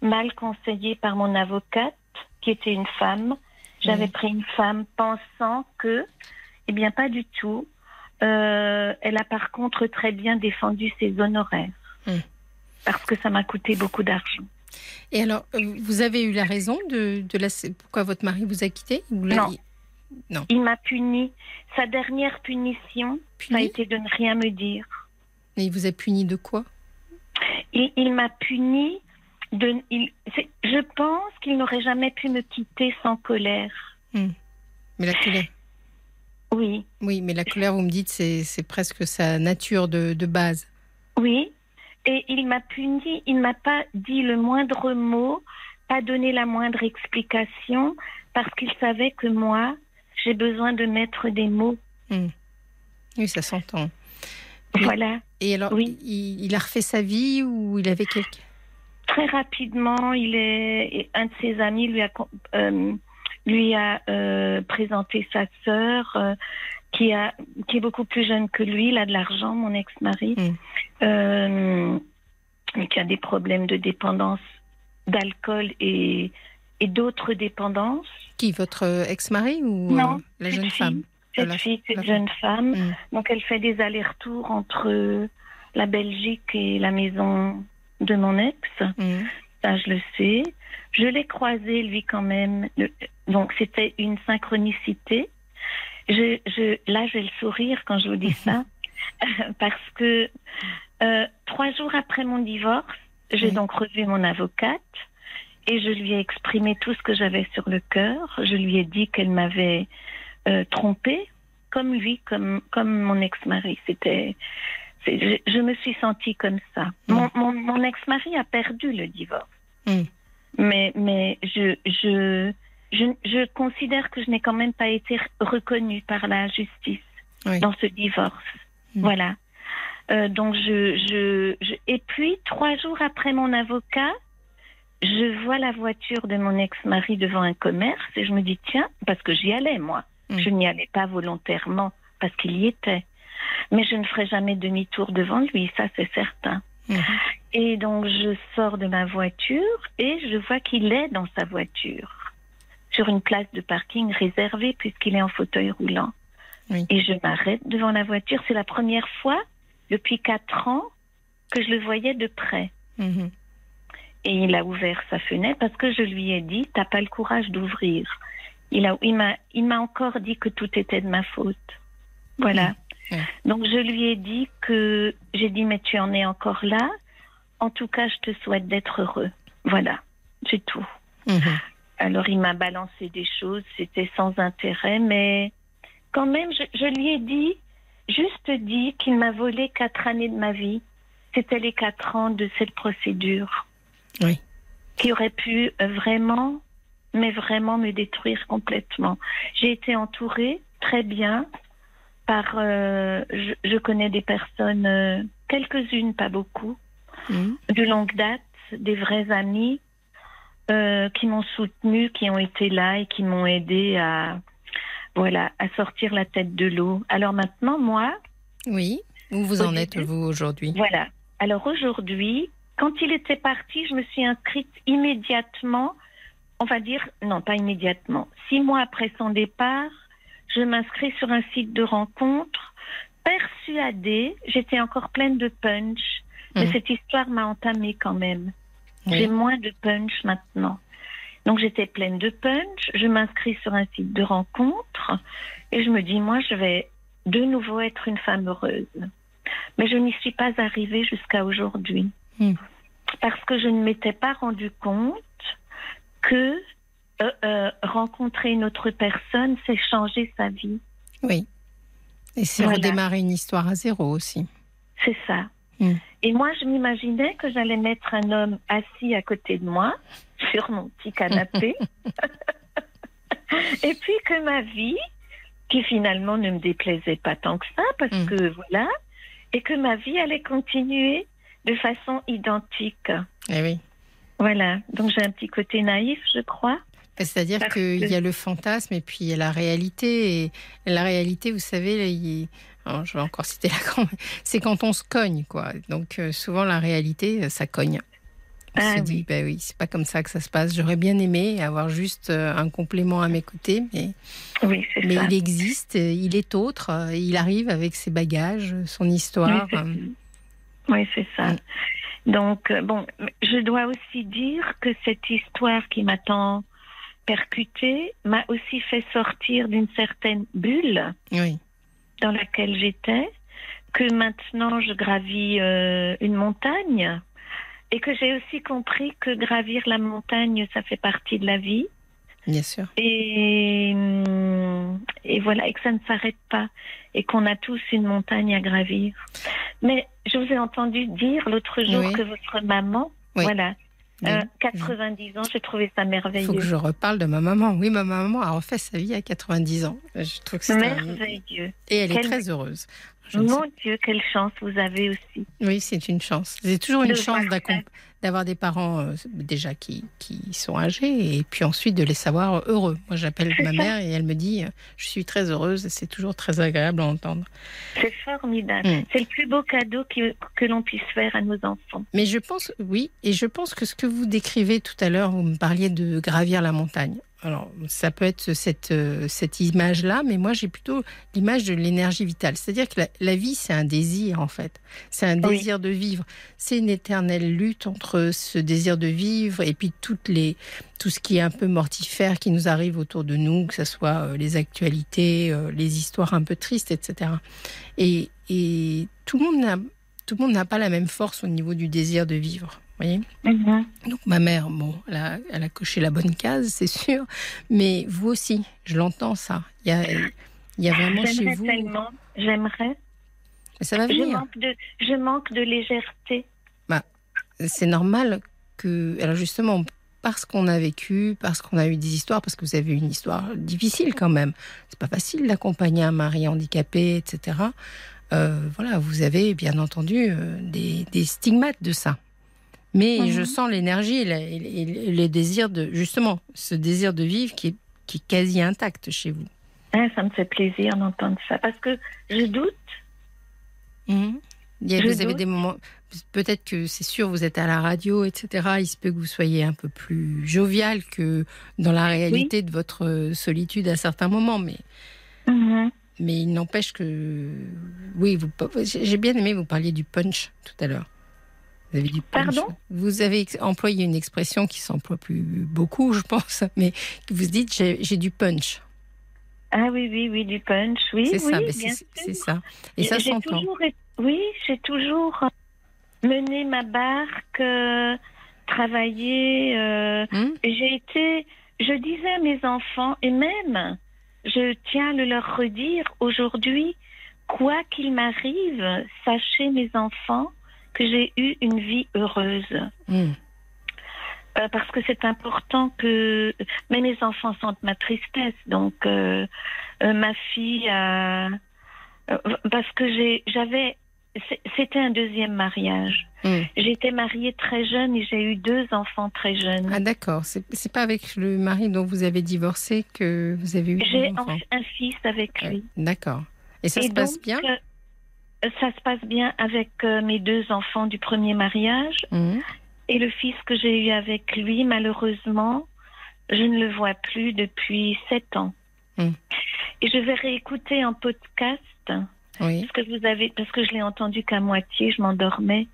mal conseillée par mon avocate, qui était une femme. J'avais pris une femme pensant que, eh bien, pas du tout. Elle a par contre très bien défendu ses honoraires. Mm. Parce que ça m'a coûté beaucoup d'argent. Et alors, euh, vous avez eu la raison de, de la... pourquoi votre mari vous a quitté Vous l'a- Non. Il m'a puni. Sa dernière punition, ça a été de ne rien me dire. Et il vous a puni de quoi? Il, il m'a puni de. il- je pense qu'il n'aurait jamais pu me quitter sans colère. Mais la colère? Oui, Oui, mais la colère, vous me dites, c'est c'est presque sa nature de, de base. oui. Et il m'a puni. Il m'a pas dit le moindre mot, pas donné la moindre explication, parce qu'il savait que moi, j'ai besoin de mettre des mots. Oui, ça s'entend. Voilà. Et alors, Oui. il, il a refait sa vie ou il avait quelqu'un? Très rapidement, il est un de ses amis lui a euh, lui a euh, présenté sa sœur euh, qui a qui est beaucoup plus jeune que lui, il a de l'argent, mon ex-mari, Mm. euh, mais qui a des problèmes de dépendance d'alcool et et d'autres dépendances. Qui, votre euh, ex-mari ou Non, euh, la jeune fille. femme Cette la- fille, cette la- jeune femme, Mm. donc elle fait des allers-retours entre la Belgique et la maison de mon ex. Mm. Ça, je le sais. Je l'ai croisé, lui, quand même. Le- Donc, c'était une synchronicité. Je, je, là, j'ai le sourire quand je vous dis ça. Parce que euh, trois jours après mon divorce, j'ai Oui. donc revu mon avocate et je lui ai exprimé tout ce que j'avais sur le cœur. Je lui ai dit qu'elle m'avait euh, trompée, comme lui, comme, comme mon ex-mari. C'était. Je, je me suis sentie comme ça. Mon, mon, mon ex-mari a perdu le divorce. Mais, mais je, je, je, je considère que je n'ai quand même pas été reconnue par la justice Oui. dans ce divorce. Mm. Voilà. Euh, donc je, je, je, et puis trois jours après mon avocat, je vois la voiture de mon ex-mari devant un commerce et je me dis tiens, parce que j'y allais moi. Mm. Je n'y allais pas volontairement parce qu'il y était. Mais je ne ferai jamais demi-tour devant lui, ça c'est certain. Mhm. Et donc je sors de ma voiture et je vois qu'il est dans sa voiture, sur une place de parking réservée puisqu'il est en fauteuil roulant. Oui. Et je m'arrête devant la voiture. C'est la première fois depuis quatre ans que je le voyais de près. Mhm. Et il a ouvert sa fenêtre parce que je lui ai dit, t'as pas le courage d'ouvrir. Il a, il m'a, il m'a encore dit que tout était de ma faute. Voilà. Donc je lui ai dit que, j'ai dit, mais tu en es encore là. En tout cas, je te souhaite d'être heureux. Voilà. C'est tout. Alors il m'a balancé des choses, c'était sans intérêt, mais quand même, je, je lui ai dit, juste dit qu'il m'a volé quatre années de ma vie. C'était les quatre ans de cette procédure. Oui. Qui aurait pu euh, vraiment, mais vraiment me détruire complètement. J'ai été entourée très bien par, euh, je, je connais des personnes, euh, quelques-unes, pas beaucoup, Mhm. de longue date, des vrais amis euh, qui m'ont soutenue, qui ont été là et qui m'ont aidé à, voilà, à sortir la tête de l'eau. Alors maintenant, moi, Oui. Où vous en êtes, vous, aujourd'hui? voilà. Alors aujourd'hui, quand il était parti, je me suis inscrite immédiatement, on va dire, non, pas immédiatement. Six mois après son départ, je m'inscris sur un site de rencontre, persuadée, j'étais encore pleine de punch, mais Mhm. cette histoire m'a entamée quand même. Oui. J'ai moins de punch maintenant. Donc j'étais pleine de punch, je m'inscris sur un site de rencontre et je me dis, moi, je vais de nouveau être une femme heureuse. Mais je n'y suis pas arrivée jusqu'à aujourd'hui. Hmm. Parce que je ne m'étais pas rendu compte que euh, euh, rencontrer une autre personne, c'est changer sa vie. Oui. Et c'est Voilà. redémarrer une histoire à zéro aussi. C'est ça. Hmm. Et moi, je m'imaginais que j'allais mettre un homme assis à côté de moi, sur mon petit canapé. Et puis que ma vie, qui finalement ne me déplaisait pas tant que ça, parce Hmm. que voilà, et que ma vie allait continuer de façon identique. Eh oui. Voilà. Donc j'ai un petit côté naïf, je crois. C'est-à-dire Parce qu'il que- y a le fantasme et puis il y a la réalité. Et la réalité, vous savez, il- alors, je vais encore citer la grande, c'est quand on se cogne, quoi. Donc euh, souvent la réalité, euh, ça cogne. On Ah se oui. dit, bah oui, c'est pas comme ça que ça se passe. J'aurais bien aimé avoir juste euh, un complément à mes côtés, mais, Oui, mais ça. il existe, il est autre, il arrive avec ses bagages, son histoire. Oui, c'est- Oui, ça. Mm. Donc, bon, je dois aussi dire que cette histoire qui m'a tant percutée m'a aussi fait sortir d'une certaine bulle Oui, dans laquelle j'étais, que maintenant je gravis euh, une montagne et que j'ai aussi compris que gravir la montagne, ça fait partie de la vie. bien sûr. Et, hum, et voilà, et que ça ne s'arrête pas, et qu'on a tous une montagne à gravir. Mais je vous ai entendu dire l'autre jour Oui. que votre maman, Oui. voilà. Euh, 90 ans, j'ai trouvé ça Il faut que merveilleux. je reparle de ma maman. Oui, ma maman a refait sa vie à 90 ans. Je trouve que un- Merveilleux. Et elle est très heureuse. Je Mon Dieu, quelle chance vous avez aussi. Oui, c'est une chance. C'est toujours une De chance voir d'accom- ça. D'avoir des parents euh, déjà qui, qui sont âgés et puis ensuite de les savoir heureux. Moi, j'appelle ma ça. mère et elle me dit euh, Je suis très heureuse et c'est toujours très agréable à entendre. C'est formidable. Mm. C'est le plus beau cadeau que, que l'on puisse faire à nos enfants. Mais je pense, oui, et je pense que ce que vous décrivez tout à l'heure, vous me parliez de gravir la montagne. Alors, ça peut être cette, euh, cette image-là, mais moi, j'ai plutôt l'image de l'énergie vitale. C'est-à-dire que la, la vie, c'est un désir, en fait. C'est un Oui. désir de vivre. C'est une éternelle lutte entre ce désir de vivre et puis toutes les, tout ce qui est un peu mortifère qui nous arrive autour de nous, que ce soit euh, les actualités, euh, les histoires un peu tristes, etc. Et, et tout le monde n'a pas la même force au niveau du désir de vivre. Voyez Mhm. Donc ma mère, bon, elle a, elle a coché la bonne case, c'est sûr, mais vous aussi, je l'entends ça. Il y a, il y a vraiment chez vous. tellement, j'aimerais. Mais ça va Je venir. manque, de, je manque de légèreté. C'est normal que, alors justement, parce qu'on a vécu, parce qu'on a eu des histoires, parce que vous avez eu une histoire difficile quand même. C'est pas facile d'accompagner un mari handicapé, etc. Euh, voilà, vous avez bien entendu euh, des, des stigmates de ça. Mais Mhm. je sens l'énergie et, les désirs de, justement, ce désir de vivre qui est, qui est quasi intact chez vous. Ah, ça me fait plaisir d'entendre ça. Parce que je doute. Mhm. Il y a- Je vous avez des moments, peut-être que c'est sûr, vous êtes à la radio, etc. Il se peut que vous soyez un peu plus jovial que dans la réalité de votre solitude à certains moments, mais, Mhm. mais il n'empêche que. Oui, vous, j'ai bien aimé, vous parliez du punch tout à l'heure. Vous avez punch. Pardon Vous avez employé une expression qui s'emploie plus beaucoup, je pense, mais vous dites j'ai du punch. Ah oui, oui, oui, du punch, oui, C'est oui, ça, bien c'est ça. Et ça J'ai s'entend. Oui, j'ai toujours mené ma barque, euh, travaillé. euh, Hum j'ai été, je disais à mes enfants, et même, je tiens à le leur redire aujourd'hui, quoi qu'il m'arrive, sachez mes enfants que j'ai eu une vie heureuse. Hum. Euh, parce que c'est important que. Mais mes enfants sentent ma tristesse. Donc, euh, euh, ma fille a Parce que j'ai, j'avais, c'était un deuxième mariage. Hmm. J'étais mariée très jeune et j'ai eu deux enfants très jeunes. Ah d'accord, c'est pas avec le mari dont vous avez divorcé que vous avez eu J'ai un, fils avec Ouais, lui. D'accord. Et ça Et se passe bien? Ça se passe bien avec euh, mes deux enfants du premier mariage. Mhm. Et le fils que j'ai eu avec lui, malheureusement, je ne le vois plus depuis sept ans. Hmm. Et je vais réécouter un podcast Oui. parce que vous avez, parce que je l'ai entendu qu'à moitié, je m'endormais,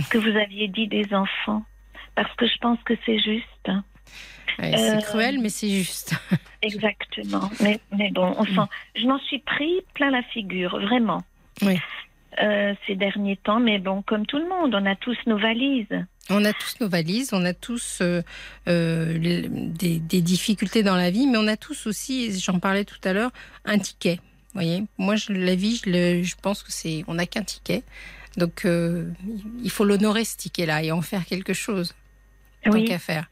ce que vous aviez dit des enfants, parce que je pense que c'est juste. Ouais, c'est Euh, cruel, mais c'est juste. Exactement. Mais, mais bon, on sent. Je m'en suis pris plein la figure, vraiment. Oui. Euh, ces derniers temps, mais bon, comme tout le monde, on a tous nos valises. On a tous nos valises, on a tous euh, euh, des, des difficultés dans la vie, mais on a tous aussi, j'en parlais tout à l'heure, un ticket. Voyez, moi, je, la vie, je, le- je pense que c'est, on n'a qu'un ticket, donc il faut l'honorer ce ticket-là et en faire quelque chose, tant Oui. qu'à faire.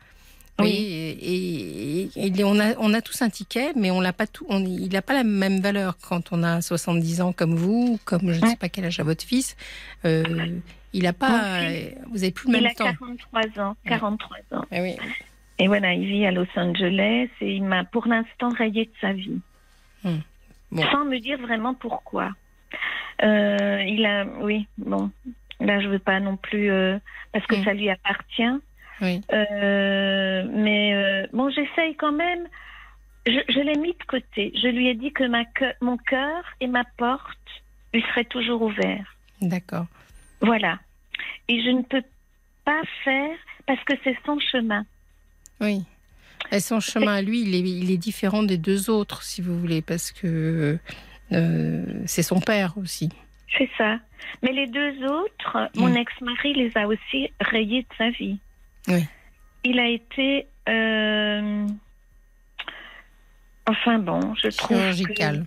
Oui. Et, et- et on, a, on a tous un ticket, mais on l'a pas tout, on- il n'a pas la même valeur quand on a 70 ans comme vous, ou comme je ne sais pas quel âge a votre fils. Euh, il a pas, euh, vous avez plus le Il même a temps. 43 ans. 43 ans. Eh oui. Et voilà, il vit à Los Angeles et il m'a pour l'instant rayé de sa vie. Hmm. Bon. Sans me dire vraiment pourquoi. Euh, il a, oui, bon, là je veux pas non plus, euh, parce que Hmm. ça lui appartient. Oui. Euh, mais euh, bon, j'essaye quand même. Je, je l'ai mis de côté. Je lui ai dit que ma que- mon cœur et ma porte lui seraient toujours ouverts. D'accord. Voilà. Et je ne peux pas faire parce que c'est son chemin. Oui. Et son chemin à lui, il est, il est différent des deux autres, si vous voulez, parce que euh, c'est son père aussi. C'est ça. Mais les deux autres, mon Mm. ex-mari les a aussi rayés de sa vie. Oui. Il a été. euh, Enfin bon, je trouve. que- Chirurgical.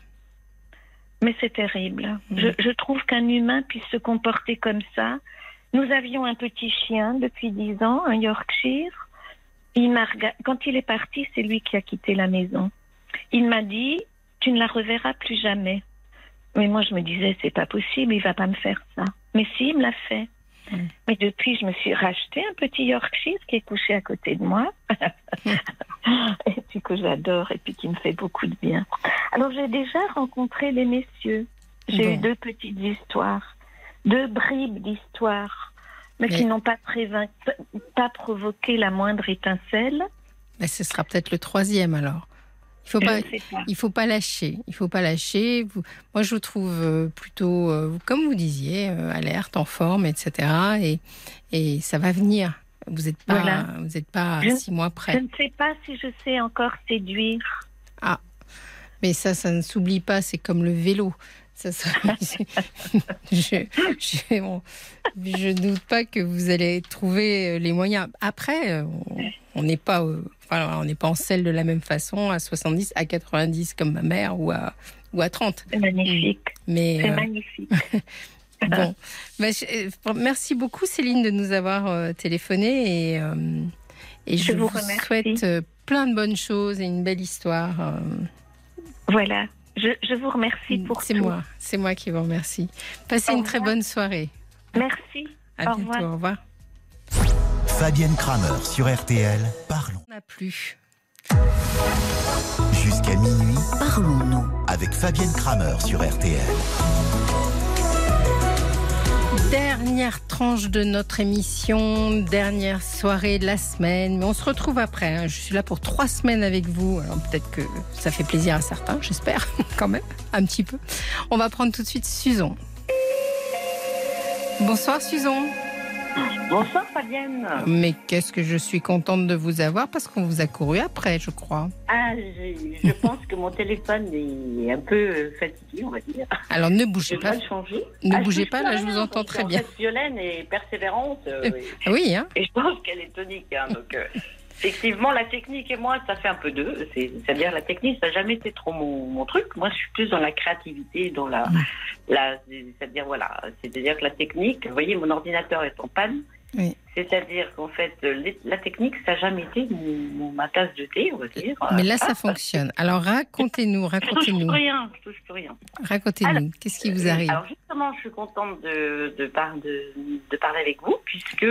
Mais c'est terrible. Mm. Je, je trouve qu'un humain puisse se comporter comme ça. Nous avions un petit chien depuis dix ans, un Yorkshire. Il Quand il est parti, c'est lui qui a quitté la maison. Il m'a dit Tu ne la reverras plus jamais. Mais moi, je me disais C'est pas possible, il va pas me faire ça. Mais si, il me l'a fait. Mm. Mais depuis, je me suis racheté un petit Yorkshire qui est couché à côté de moi. et puis que j'adore et puis qui me fait beaucoup de bien. Alors j'ai déjà rencontré les messieurs. J'ai Bon. eu deux petites histoires, deux bribes d'histoires, mais, Mais- qui n'ont pas, pas provoqué la moindre étincelle. Mais ce sera peut-être le troisième alors. Il faut Je pas, il faut pas lâcher. Il faut pas lâcher. Vous- moi, je vous trouve euh, plutôt, euh, comme vous disiez, euh, alerte, en forme, etc. Et, et ça va venir. Vous n'êtes pas, Voilà. vous n'êtes pas Je- six mois Je près. ne sais pas si je sais encore séduire. Mais ça, ça ne s'oublie pas. C'est comme le vélo. Ça, je, je, bon, je doute pas que vous allez trouver les moyens. Après, euh, on- n'est pas, euh, enfin, on n'est pas en selle de la même façon à 70, à 90 comme ma mère ou à ou à 30. C'est magnifique. Mais C'est euh, magnifique. bon, Bah, je- euh, merci beaucoup Céline de nous avoir euh, téléphoné et euh, et je, Je vous souhaite euh, plein de bonnes choses et une belle histoire. euh, Voilà. Je, je vous remercie pour C'est tout. moi, c'est moi qui vous remercie. Passez Au une très bonne soirée. Merci. À Au bientôt. revoir. Au revoir. Fabienne Kramer sur RTL. Parlons. On n'a plus. Jusqu'à minuit Parlons-nous. avec Fabienne Kramer sur RTL. Dernière tranche de notre émission, dernière soirée de la semaine. Mais on se retrouve après. hein. Je suis là pour trois semaines avec vous. Alors peut-être que ça fait plaisir à certains, j'espère, quand même, un petit peu. On va prendre tout de suite Susan. Bonsoir Susan. Bonsoir Fabienne. Mais qu'est-ce que je suis contente de vous avoir parce qu'on vous a couru après, je crois. Ah, je, je pense que mon téléphone est un peu fatigué, on va dire. Alors ne Je bougez pas. le changer. Ne Ah, je bougez pas, là, je vous entends très bien. fait, Violaine est persévérante. euh, Oui, hein et je pense qu'elle est tonique. hein, donc, euh, effectivement, la technique et moi, ça fait un peu deux. C'est- C'est-à-dire, la technique, ça n'a jamais été trop mon, mon truc. Moi, je suis plus dans la créativité, dans la. la C'est-à-dire, voilà. C'est-à-dire que la technique, vous voyez, mon ordinateur est en panne. Oui. C'est-à-dire qu'en fait, les- la technique, ça n'a jamais été mon- mon- ma tasse de thé, on va dire. Mais là, ça Ah, fonctionne. Alors, racontez-nous, Je touche racontez-nous. plus rien, je touche plus rien. Racontez-nous. Qu'est-ce qui vous arrive? Alors justement, je suis contente de, de, par- de, de parler avec vous, puisque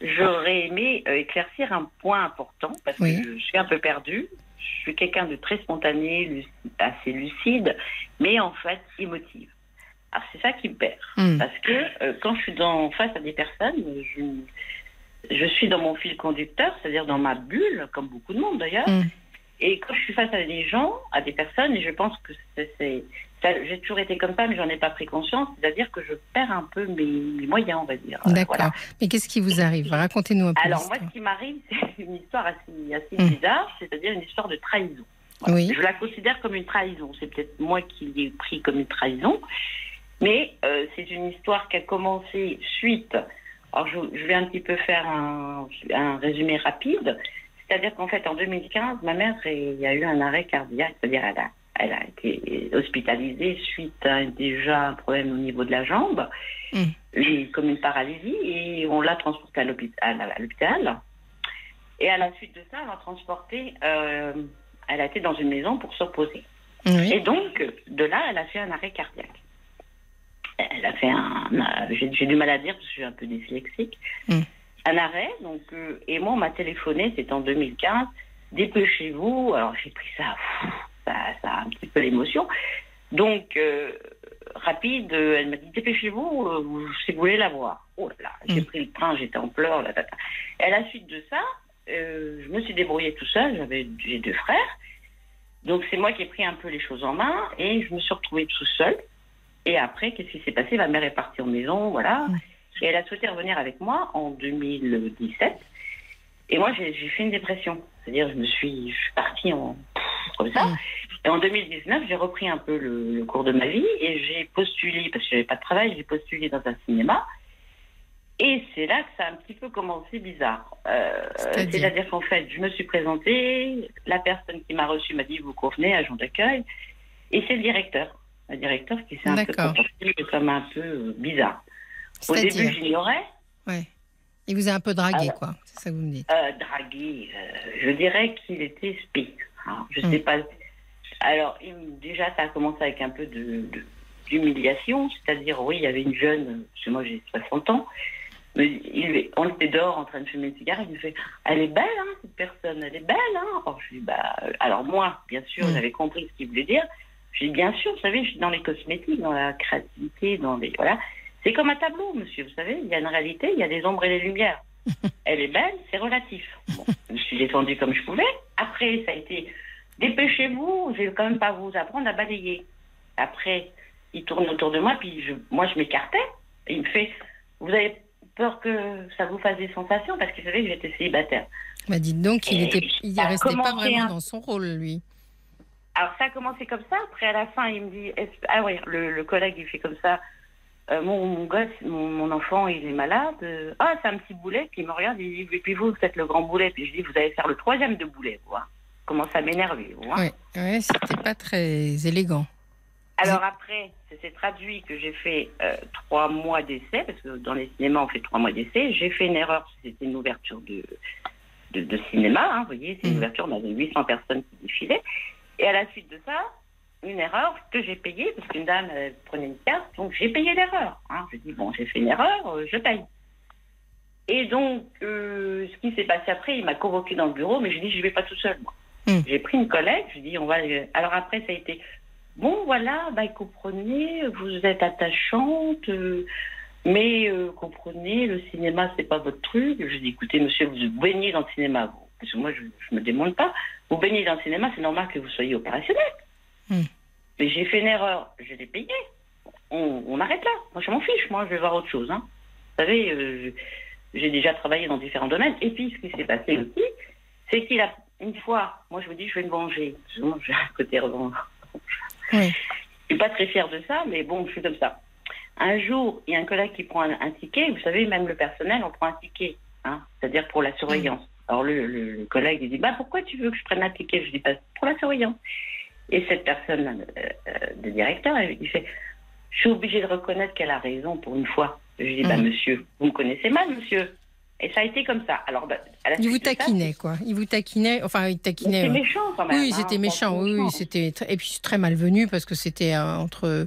j'aurais aimé euh, éclaircir un point important, parce Oui. que je suis un peu perdue. Je suis quelqu'un de très spontané, assez lucide, mais en fait émotive. Alors c'est ça qui me perd. Hmm. Parce que euh, quand je suis dans, face à des personnes, je, je suis dans mon fil conducteur, c'est-à-dire dans ma bulle, comme beaucoup de monde d'ailleurs. Mm. Et quand je suis face à des gens, à des personnes, et je pense que c'est, j'ai toujours été comme ça, mais j'en ai pas pris conscience, c'est-à-dire que je perds un peu mes, mes moyens, on va dire. Euh, D'accord. voilà. Mais qu'est-ce qui vous arrive? Racontez-nous un peu. Alors moi, ce qui m'arrive, c'est une histoire assez, assez Mm. bizarre, c'est-à-dire une histoire de trahison. Oui. Je la considère comme une trahison. C'est peut-être moi qui l'ai pris comme une trahison. Mais euh, c'est une histoire qui a commencé suite. Alors, je, je vais un petit peu faire un, un résumé rapide. C'est-à-dire qu'en fait, en 2015, ma mère il y a eu un arrêt cardiaque. C'est-à-dire elle a, elle a été hospitalisée suite à déjà un problème au niveau de la jambe, Mm. comme une paralysie, et on l'a transportée à l'hôpital. Et à la suite de ça, on l'a transportée. euh, elle a été dans une maison pour se reposer. Et donc, de là, elle a fait un arrêt cardiaque. Elle a fait un. J'ai du mal à dire parce que je suis un peu dyslexique. Mm. Un arrêt, donc, euh, et moi, on m'a téléphoné, c'était en 2015. Dépêchez-vous. Alors, j'ai pris ça, pff, ça, ça a un petit peu l'émotion. Donc, euh, rapide, euh, elle m'a dit Dépêchez-vous euh, si vous voulez la voir. Oh là là, j'ai Mm. pris le train, j'étais en pleurs. Là, là, là. Et à la suite de ça, euh, je me suis débrouillée tout seul. J'avais j'ai deux frères. Donc c'est moi qui ai pris un peu les choses en main et je me suis retrouvée tout seule. Et après, qu'est-ce qui s'est passé? Ma mère est partie en maison, voilà. Et elle a souhaité revenir avec moi en 2017. Et moi, j'ai j'ai fait une dépression. C'est-à-dire, je me suis, je suis partie en comme ça. Et en 2019, j'ai repris un peu le, le cours de ma vie et j'ai postulé parce que j'avais pas de travail. J'ai postulé dans un cinéma. Et c'est là que ça a un petit peu commencé bizarre. Euh, C'est-à-dire qu'en fait, je me suis présentée, la personne qui m'a reçue m'a dit vous convenez, agent d'accueil, et c'est le directeur, le directeur qui s'est un peu comporté comme un peu bizarre. Au début, j'ignorais, Ouais. Il vous a un peu dragué, Alors- quoi. C'est ça que vous me dites. euh, dragué, euh, je dirais qu'il était spé. Hein, je Mm. sais pas. Alors, déjà, ça a commencé avec un peu de, de- d'humiliation, c'est-à-dire, oui, il y avait une jeune, parce que moi j'ai 60 ans, mais il, on était dehors en train de fumer une cigarette, il me fait Elle est belle, hein, cette personne, elle est belle, hein alors, je dis, bah, alors moi, bien sûr, Mm. j'avais compris ce qu'il voulait dire. Je dis Bien sûr, vous savez, je suis dans les cosmétiques, dans la créativité, dans les. Voilà. C'est comme un tableau, monsieur, vous savez, il y a une réalité, il y a des ombres et des lumières. Elle est belle, c'est relatif. Bon, je me suis défendue comme je pouvais. Après, ça a été dépêchez-vous, je vais quand même pas vous apprendre à balayer. Après, il tourne autour de moi, puis je, moi je m'écartais. Il me fait Vous avez peur que ça vous fasse des sensations Parce qu'il savait que j'étais célibataire. Bah, dites donc, il était, il restait pas vraiment un- dans son rôle, lui. Alors ça a commencé comme ça. Après, à la fin, il me dit Ah oui, le, le collègue, il fait comme ça. Euh, mon, mon gosse, mon, mon enfant, il est malade. Euh, ah, c'est un petit boulet. Puis il me regarde, il dit Et puis vous, vous êtes le grand boulet. Puis je dis Vous allez faire le troisième de boulet. Vois. Commence à m'énerver. Ouais, ouais, c'était pas très élégant. Alors après, ça s'est traduit que j'ai fait euh, trois mois d'essai, parce que dans les cinémas, on fait trois mois d'essai. J'ai fait une erreur, c'était une ouverture de, de, de cinéma, hein, vous voyez, c'est une Mhm. ouverture, on avait 800 personnes qui défilaient. Et à la suite de ça, une erreur que j'ai payée, parce qu'une dame elle prenait une carte, donc j'ai payé l'erreur. Hein. J'ai dit, bon, j'ai fait une erreur, euh, je paye. Et donc, euh, ce qui s'est passé après, il m'a convoqué dans le bureau, mais j'ai dit, je ne vais pas tout seul, moi. Mhm. J'ai pris une collègue, je dis, on va. Alors après, ça a été, bon, voilà, bah, comprenez, vous êtes attachante, euh, mais euh, comprenez, le cinéma, c'est pas votre truc. Je dis, écoutez, monsieur, vous baignez dans le cinéma, vous. Parce que moi, je ne me démonte pas. Vous baignez dans le cinéma, c'est normal que vous soyez opérationnel. Hmm. Mais j'ai fait une erreur, je l'ai payé. On, on arrête là. Moi, je m'en fiche, moi, je vais voir autre chose. Hein. Vous savez, euh, j'ai déjà travaillé dans différents domaines. Et puis, ce qui s'est passé aussi, c'est qu'il a, une fois, moi, je me dis, je vais me venger. Moi, J'ai un côté revanche. Oui. Je suis pas très fière de ça, mais bon, je suis comme ça. Un jour, il y a un collègue qui prend un, un ticket. Vous savez, même le personnel, on prend un ticket, hein, c'est-à-dire pour la surveillance. Alors le, le- le collègue il dit, bah pourquoi tu veux que je prenne un ticket? Je dis, bah, pour la surveillance. Et cette personne, euh, euh, le directeur, il fait, je suis obligée de reconnaître qu'elle a raison pour une fois. Je dis, bah Mhm. monsieur, vous me connaissez mal, monsieur. Et ça a été comme ça. Alors, bah, à la Il vous de ça, taquinait, quoi. Il vous taquinait, enfin, il taquinait. C'était euh, méchant quand même. Oui, hein, c'était méchant. Oui, c'était et puis c'est très malvenu parce que c'était euh, entre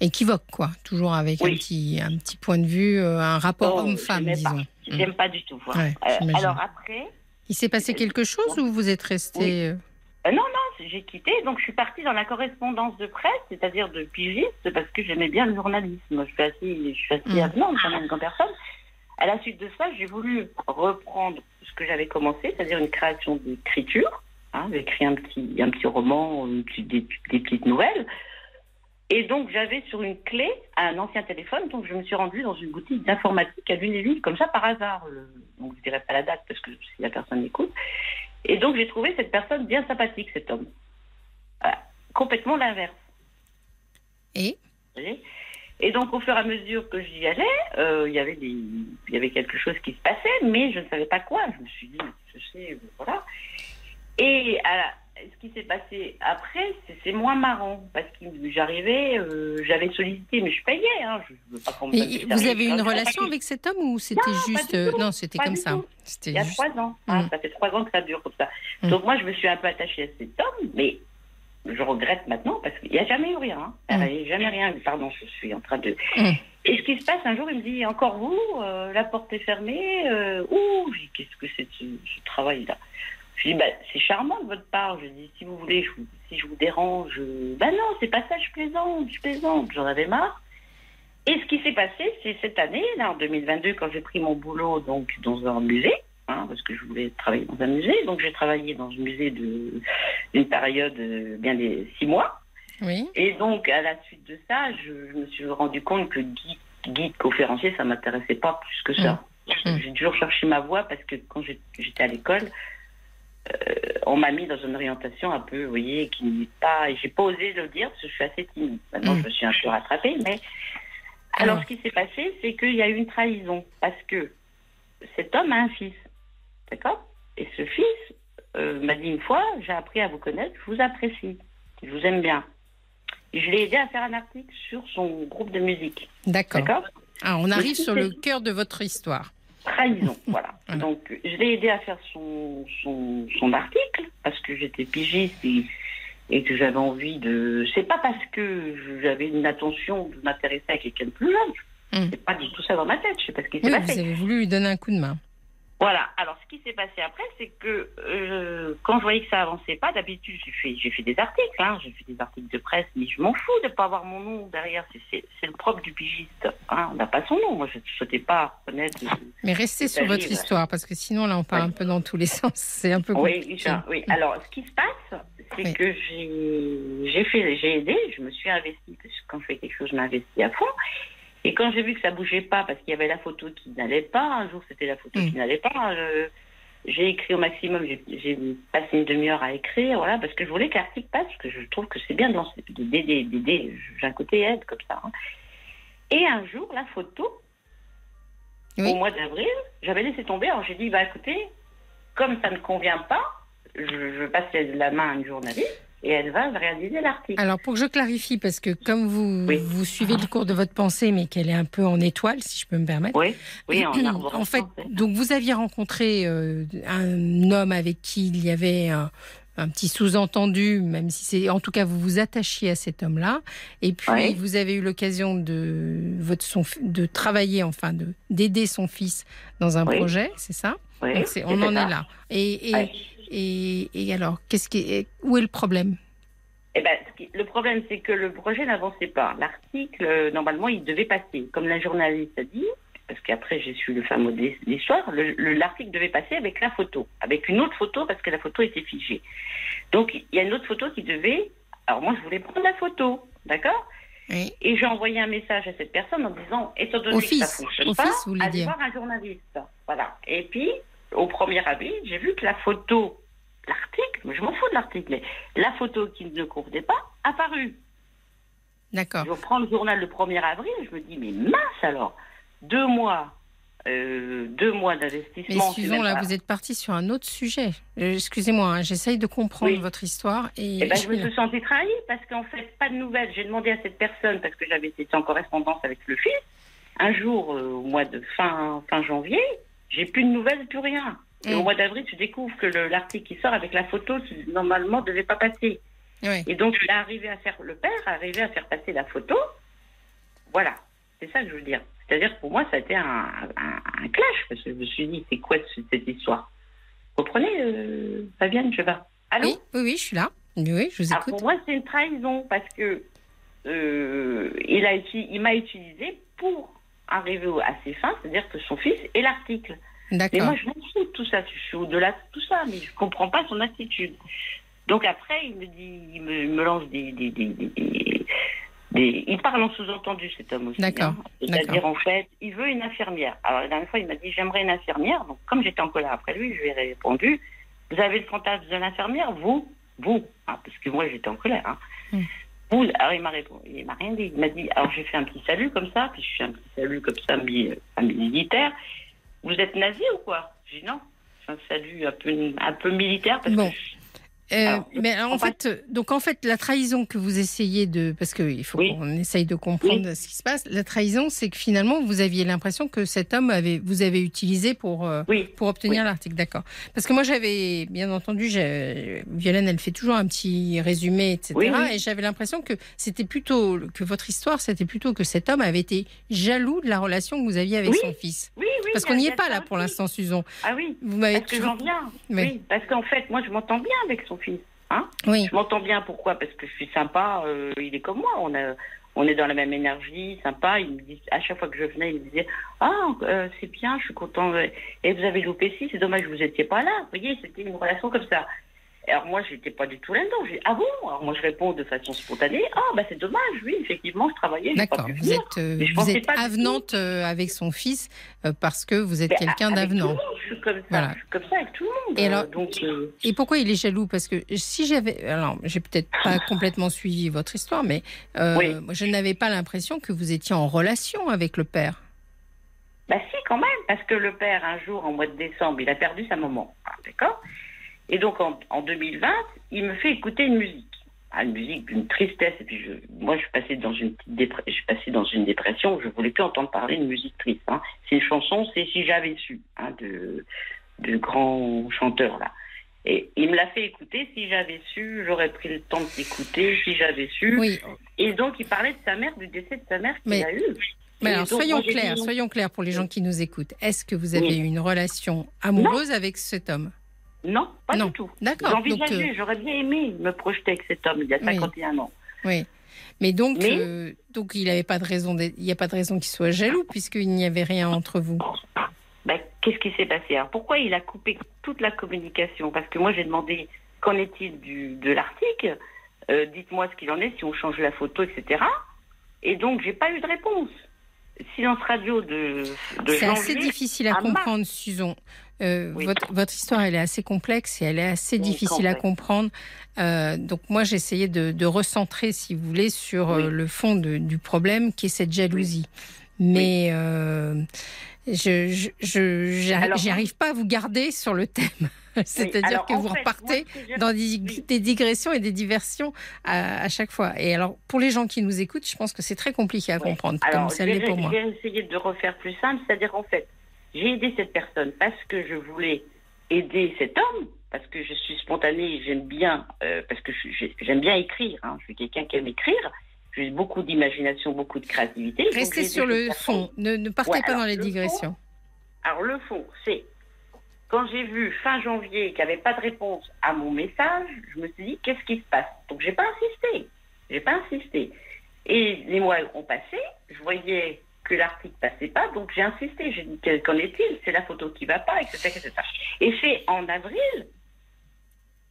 équivoque, quoi. Toujours avec un petit un petit point de vue, euh, un rapport Oh, homme-femme, disons. J'aime pas du tout. Ouais, Euh, alors après, Il s'est passé quelque chose ou vous êtes resté j'ai quitté, donc je suis partie dans la correspondance de presse, c'est-à-dire de pigiste, parce que j'aimais bien le journalisme. Je suis assez, je suis assez Mm. avenante quand même comme personne. À la suite de ça, j'ai voulu reprendre ce que j'avais commencé, c'est-à-dire une création d'écriture. Hein, j'ai écrit un petit, un petit roman, une petite- des, des petites nouvelles. Et donc, j'avais sur une clé un ancien téléphone, donc je me suis rendue dans une boutique d'informatique à Lunéville, comme ça par hasard. Le- Donc, je ne dirai pas la date parce que si la personne l'écoute. Et donc, j'ai trouvé cette personne bien sympathique, cet homme. Voilà. Complètement l'inverse. Et Et donc, au fur et à mesure que j'y allais, euh, il y avait des, il y avait quelque chose qui se passait, mais je ne savais pas quoi. Je me suis dit, je sais, euh, voilà. Et à ce qui s'est passé après, c'est moins marrant parce que j'arrivais, euh, j'avais sollicité, mais je payais. Hein, je veux pas qu'on me Et fasse des vous avez une relation avec cet homme ou c'était juste euh, non, c'était comme ça. Il y a juste- trois ans. hein, Mm. ça fait trois ans que ça dure comme ça. Mm. Donc moi, je me suis un peu attachée à cet homme, mais je regrette maintenant parce qu'il n'y a jamais eu rien. hein. Il n'y a jamais rien. Pardon, je suis en train de. Mm. Et ce qui se passe, un jour, il me dit Encore vous Euh, La porte est fermée euh, Ouh Qu'est-ce que c'est ce, ce travail-là? Je dis bah, C'est charmant de votre part. Je dis Si vous voulez, je vous- si je vous dérange. euh, Bah non, c'est pas ça, je plaisante, je plaisante. J'en avais marre. Et ce qui s'est passé, c'est cette année, là, en 2022, quand j'ai pris mon boulot donc, dans un musée, hein, parce que je voulais travailler dans un musée. Donc j'ai travaillé dans un musée de- d'une période euh, bien des six mois. Oui. Et donc, à la suite de ça, je, je me suis rendu compte que guide, guide conférencier, ça m'intéressait pas plus que ça. Mm. J'ai toujours cherché ma voie parce que quand j'étais à l'école, euh, on m'a mis dans une orientation un peu, vous voyez, qui n'est pas. et J'ai pas osé le dire parce que je suis assez timide. Maintenant, Mm. je me suis un peu rattrapée, mais. Alors, ce qui s'est passé, c'est qu'il y a eu une trahison parce que cet homme a un fils. D'accord Et ce fils euh, m'a dit une fois J'ai appris à vous connaître, je vous apprécie, je vous aime bien. Je l'ai aidé à faire un article sur son groupe de musique. D'accord. Ah, on arrive sur le cœur de votre histoire. Trahison, voilà. Voilà. Donc, je l'ai aidé à faire son, son, son article parce que j'étais pigiste et, et que j'avais envie de. C'est pas parce que j'avais une attention de m'intéresser à quelqu'un de plus jeune. Mm. C'est pas du tout ça dans ma tête. Je sais pas ce qui s'est Oui, passé. vous avez voulu lui donner un coup de main. Voilà. Alors, ce qui s'est passé après, c'est que euh, quand je voyais que ça avançait pas, d'habitude, j'ai fait, j'ai fait des articles, hein, j'ai fait des articles de presse, mais je m'en fous de pas avoir mon nom derrière. C'est, c'est, c'est le propre du pigiste. Hein, on n'a pas son nom. Moi, je ne souhaitais pas connaître. Mais restez sur votre histoire parce que sinon là on part Oui. un peu dans tous les sens. C'est un peu Oui, ça, oui. Alors, ce qui se passe, c'est Oui. que j'ai, j'ai fait, j'ai aidé, je me suis investie, parce que quand je fais quelque chose, je m'investis à fond. Et quand j'ai vu que ça bougeait pas, parce qu'il y avait la photo qui n'allait pas, un jour c'était la photo Mm. qui n'allait pas, euh, j'ai écrit au maximum, j'ai, passé une demi-heure à écrire, voilà, parce que je voulais que l'article passe, parce que je trouve que c'est bien de lancer, d'aider, d'aider, j'ai un côté aide comme ça. hein. Et un jour, la photo, Oui. au mois d'avril, j'avais laissé tomber, alors j'ai dit, bah écoutez, comme ça ne convient pas, je, je passe la main à une journaliste et elle va réaliser l'article. Alors pour que je clarifie, parce que comme vous, Oui. vous suivez le cours de votre pensée, mais qu'elle est un peu en étoile, si je peux me permettre. Oui, oui, en en fait, donc vous aviez rencontré euh, un homme avec qui il y avait un, un petit sous-entendu, même si c'est, en tout cas, vous vous attachiez à cet homme-là, et puis Oui. vous avez eu l'occasion de votre son, de travailler, enfin, de d'aider son fils dans un Oui. projet, c'est ça? Oui, Donc, On en ça. est là. Et. Et, et alors, qu'est-ce qui, où est le problème? Eh ben, le problème, c'est que le projet n'avançait pas. L'article, euh, normalement, il devait passer. Comme la journaliste a dit, parce qu'après, j'ai su le fameux dé- l'histoire, le- le- l'article devait passer avec la photo, avec une autre photo, parce que la photo était figée. Donc, il y a une autre photo qui devait... Alors, moi, je voulais prendre la photo, d'accord? Oui. Et j'ai envoyé un message à cette personne en disant, étant donné Au que ça fonctionne au pas, allez dire. voir un journaliste. Voilà. Et puis, au premier avis, j'ai vu que la photo, l'article, je m'en fous de l'article, mais la photo qui ne convenait pas, apparue. D'accord. Je reprends le journal le 1er avril, je me dis, mais mince alors, deux mois, euh, deux mois d'investissement. même là, pas- vous êtes parti sur un autre sujet. Euh, Excusez-moi, hein, j'essaye de comprendre Oui. votre histoire. Et, Eh ben, je me suis sentie trahie parce qu'en fait, pas de nouvelles. J'ai demandé à cette personne, parce que j'avais été en correspondance avec le fils, un jour, euh, au mois de fin, fin janvier, J'ai plus de nouvelles, plus rien. Et Mm. au mois d'avril, je découvre que le- l'article qui sort avec la photo normalement devait pas passer. Oui. Et donc il a arrivé à faire le père a arrivé à faire passer la photo. Voilà, c'est ça que je veux dire. C'est-à-dire que pour moi, ça a été un, un- un clash parce que je me suis dit c'est quoi ce- cette histoire? Vous comprenez, euh, Fabienne, je vais. Allô? Oui, oui, oui, je suis là. Oui, je vous alors, écoute. pour moi, c'est une trahison parce que euh, il m'a utilisé pour arriver au- à ses fins, c'est-à-dire que son fils est l'article. Mais moi, je m'en fous de tout ça. Je suis au-delà de tout ça, mais je comprends pas son attitude. Donc après, il me dit, il me, il me lance des, des, des, des- des- des- il parle en sous-entendu cet homme aussi. D'accord, hein. C'est-à-dire en fait, il veut une infirmière. Alors la dernière fois, il m'a dit j'aimerais une infirmière. Donc comme j'étais en colère après lui, je lui ai répondu vous avez le fantasme de l'infirmière, vous, vous, Ah, parce que moi j'étais en colère. hein. Hmm. Alors il m'a répondu, il m'a rien dit. Il m'a dit alors j'ai fait un petit salut comme ça, puis je fais un petit salut comme ça, militaire. Vous êtes nazi ou quoi? J'ai dit non. C'est un salut un peu, un peu militaire parce Bon. que Euh, Alors, mais en fait, euh, donc en fait, la trahison que vous essayez de, parce qu'il faut Oui. qu'on essaye de comprendre ce qui se passe. La trahison, c'est que finalement, vous aviez l'impression que cet homme avait, vous avez utilisé pour euh, oui, pour obtenir l'article. D'accord. Parce que moi, j'avais bien entendu, Violaine, elle fait toujours un petit résumé, etc. Et j'avais l'impression que c'était plutôt que votre histoire, c'était plutôt que cet homme avait été jaloux de la relation que vous aviez avec son fils. oui, oui. Parce qu'on n'y est pas là pour l'instant, Susan. Ah oui. Vous m'avez Parce que toujours- j'en viens. Oui. Oui. Parce qu'en fait, moi, je m'entends bien avec son fils. Hein? Oui. je m'entends bien. Pourquoi? Parce que je suis sympa. euh, il est comme moi. On a, on est dans la même énergie, sympa. Il me dit à chaque fois que je venais, il me disait ah euh, c'est bien, je suis content. Et vous avez loupé si, c'est dommage, vous étiez pas là. Vous voyez, c'était une relation comme ça. Alors moi, j'étais pas du tout là-dedans. J'ai ah bon? Alors moi, je réponds de façon spontanée. Ah bah c'est dommage. Oui, effectivement, je travaillais. D'accord. Vous venir. êtes, euh, vous êtes avenante euh, avec son fils euh, parce que vous êtes Mais quelqu'un d'avenant. Je suis comme ça. Voilà. Je suis comme ça avec tout le monde. Et alors- donc. Et pourquoi il est jaloux? Parce que si j'avais, alors j'ai peut-être pas complètement suivi votre histoire, mais Oui. je n'avais pas l'impression que vous étiez en relation avec le père. Bah si, quand même, parce que le père, un jour, en mois de décembre, il a perdu sa maman. Ah, D'accord Et donc, en, en 2020, il me fait écouter une musique. Ah, une musique d'une tristesse. Et puis, je, moi, je suis passée dans une petite dépre- je suis passée dans une dépression où je voulais plus entendre parler de musique triste. hein. C'est une chanson, c'est Si j'avais su, hein, de, de grands chanteurs, là. Et il me l'a fait écouter. Si j'avais su, j'aurais pris le temps de l'écouter. Si j'avais su. Oui. Et donc, il parlait de sa mère, du décès de sa mère qu'il Mais- a eu. Mais alors donc, soyons clairs, soyons clairs pour les gens qui nous écoutent. Est-ce que vous avez eu une relation amoureuse avec cet homme? Non, pas Non. du tout. D'accord. J'envisageais, euh, j'aurais bien aimé me projeter avec cet homme il y a Oui. 51 ans. oui. Mais donc, Mais- euh, donc il n'avait pas de raison. d'être- Il n'y a pas de raison qu'il soit jaloux puisqu'il n'y avait rien entre vous. Ben, Qu'est-ce qui s'est passé? Alors, Pourquoi il a coupé toute la communication? Parce que moi, j'ai demandé qu'en est-il de l'article? Euh, Dites-moi ce qu'il en est, si on change la photo, etc. Et donc, j'ai pas eu de réponse. Silence radio de, de C'est assez difficile à à comprendre, Susan. Euh, Oui. votre, votre histoire, elle est assez complexe et elle est assez Oui, difficile à comprendre. Euh, donc moi, j'ai essayé de, de recentrer, si vous voulez, sur euh, Oui. le fond de- du problème, qui est cette jalousie. Mais euh, je, je, je- j'arri- Alors- j'y arrive pas à vous garder sur le thème. C'est-à-dire que vous fait, repartez moi, dans des, digressions et des diversions à, à chaque fois. Et alors, pour les gens qui nous écoutent, je pense que c'est très compliqué à comprendre, Alors, comme ça l'est pour moi. je vais essayer de refaire plus simple, c'est-à-dire en fait, j'ai aidé cette personne parce que je voulais aider cet homme, parce que je suis spontanée, j'aime bien, euh, parce que j'aime bien écrire, hein, je suis quelqu'un qui aime écrire, j'ai beaucoup d'imagination, beaucoup de créativité. Restez sur le fond, ne, ne partez Ouais, pas dans les le digressions. Alors le fond, c'est quand j'ai vu fin janvier qu'il n'y avait pas de réponse à mon message, je me suis dit qu'est-ce qui se passe? Donc j'ai pas insisté, j'ai pas insisté. Et les mois ont passé, je voyais que l'article passait pas, donc j'ai insisté. J'ai dit qu'en est-il? C'est la photo qui va pas, etc., etc. Et c'est en avril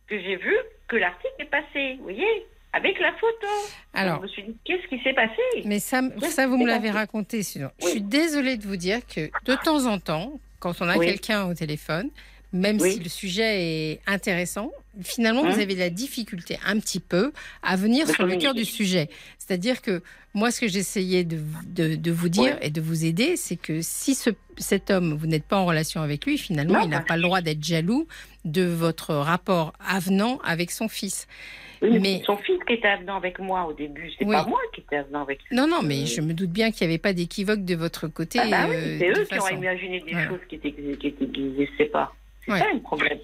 que j'ai vu que l'article est passé, vous voyez, avec la photo. Alors, je me suis dit qu'est-ce qui s'est passé? mais ça, vous me l'avez raconté, sinon. Je suis désolée de vous dire que de temps en temps, quand on a Oui. quelqu'un au téléphone, même Oui. si le sujet est intéressant, finalement, vous Hein avez de la difficulté un petit peu à venir sur le cœur du sujet. C'est-à-dire que moi, ce que j'essayais de, de, de vous dire Ouais. et de vous aider, c'est que si ce, cet homme, vous n'êtes pas en relation avec lui, finalement, Non, il n'a pas le droit d'être jaloux de votre rapport avenant avec son fils. Oui, mais son fils qui était avenant avec moi au début, c'est Oui. pas moi qui étais été avenant avec Non, non, mais je me doute bien qu'il n'y avait pas d'équivoque de votre côté. Ah bah oui, euh, c'est eux qui ont façon. imaginé des Voilà. choses qui n'existaient pas. C'est Ouais. ça le problème.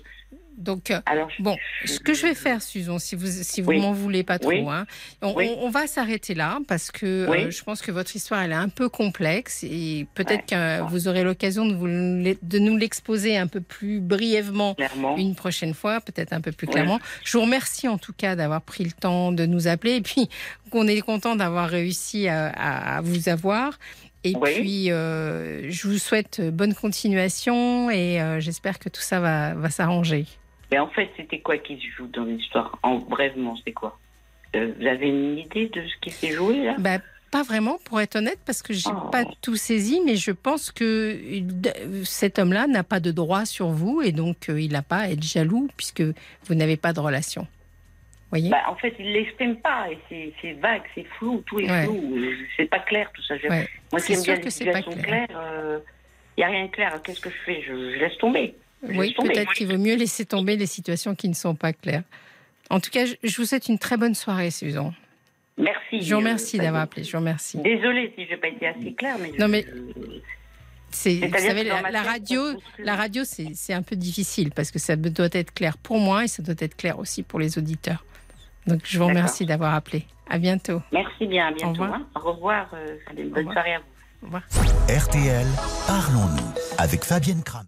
Donc, euh, Alors, bon, je- ce que je vais faire, Susan, si vous si vous Oui. m'en voulez pas trop, Oui. hein, on, Oui. on- on va s'arrêter là parce que euh, je pense que votre histoire elle est un peu complexe et peut-être Ouais. que vous aurez l'occasion de, vous de nous l'exposer un peu plus brièvement clairement. une prochaine fois, peut-être un peu plus clairement. Je vous remercie en tout cas d'avoir pris le temps de nous appeler et puis qu'on est content d'avoir réussi à, à- à vous avoir. Et Oui. puis, euh, je vous souhaite bonne continuation et euh, j'espère que tout ça va, va s'arranger. Mais en fait, c'était quoi qui se joue dans l'histoire? En brièvement, c'est quoi? Euh, Vous avez une idée de ce qui s'est joué là? Bah, pas vraiment, pour être honnête, parce que j'ai Oh. pas tout saisi, mais je pense que euh, cet homme-là n'a pas de droit sur vous et donc euh, il n'a pas à être jaloux puisque vous n'avez pas de relation. Voyez Bah, en fait, il l'exprime pas et c'est vague, c'est flou, tout est Ouais. flou. euh, C'est pas clair tout ça. Ouais. Moi C'est qui aime sûr bien que les situations clair. claires, il n'y a rien de clair. Qu'est-ce que je fais? Je, je laisse tomber. Je Oui, peut-être qu'il vaut mieux laisser tomber les situations qui ne sont pas claires. En tout cas, je- vous souhaite une très bonne soirée, Susan. Merci. Je vous remercie euh, d'avoir appelé. Je vous remercie. Désolée si je n'ai pas été assez claire, mais. Non, je- mais- C'est, vous savez, la, la radio, la radio, c'est un peu difficile parce que ça doit être clair pour moi et ça doit être clair aussi pour les auditeurs. Donc, je vous remercie d'avoir appelé. À bientôt. Merci bien, à bientôt. revoir. hein. Au revoir. euh, allez, bonne revoir. soirée à vous. Au revoir. RTL, parlons-nous avec Fabienne Kramer.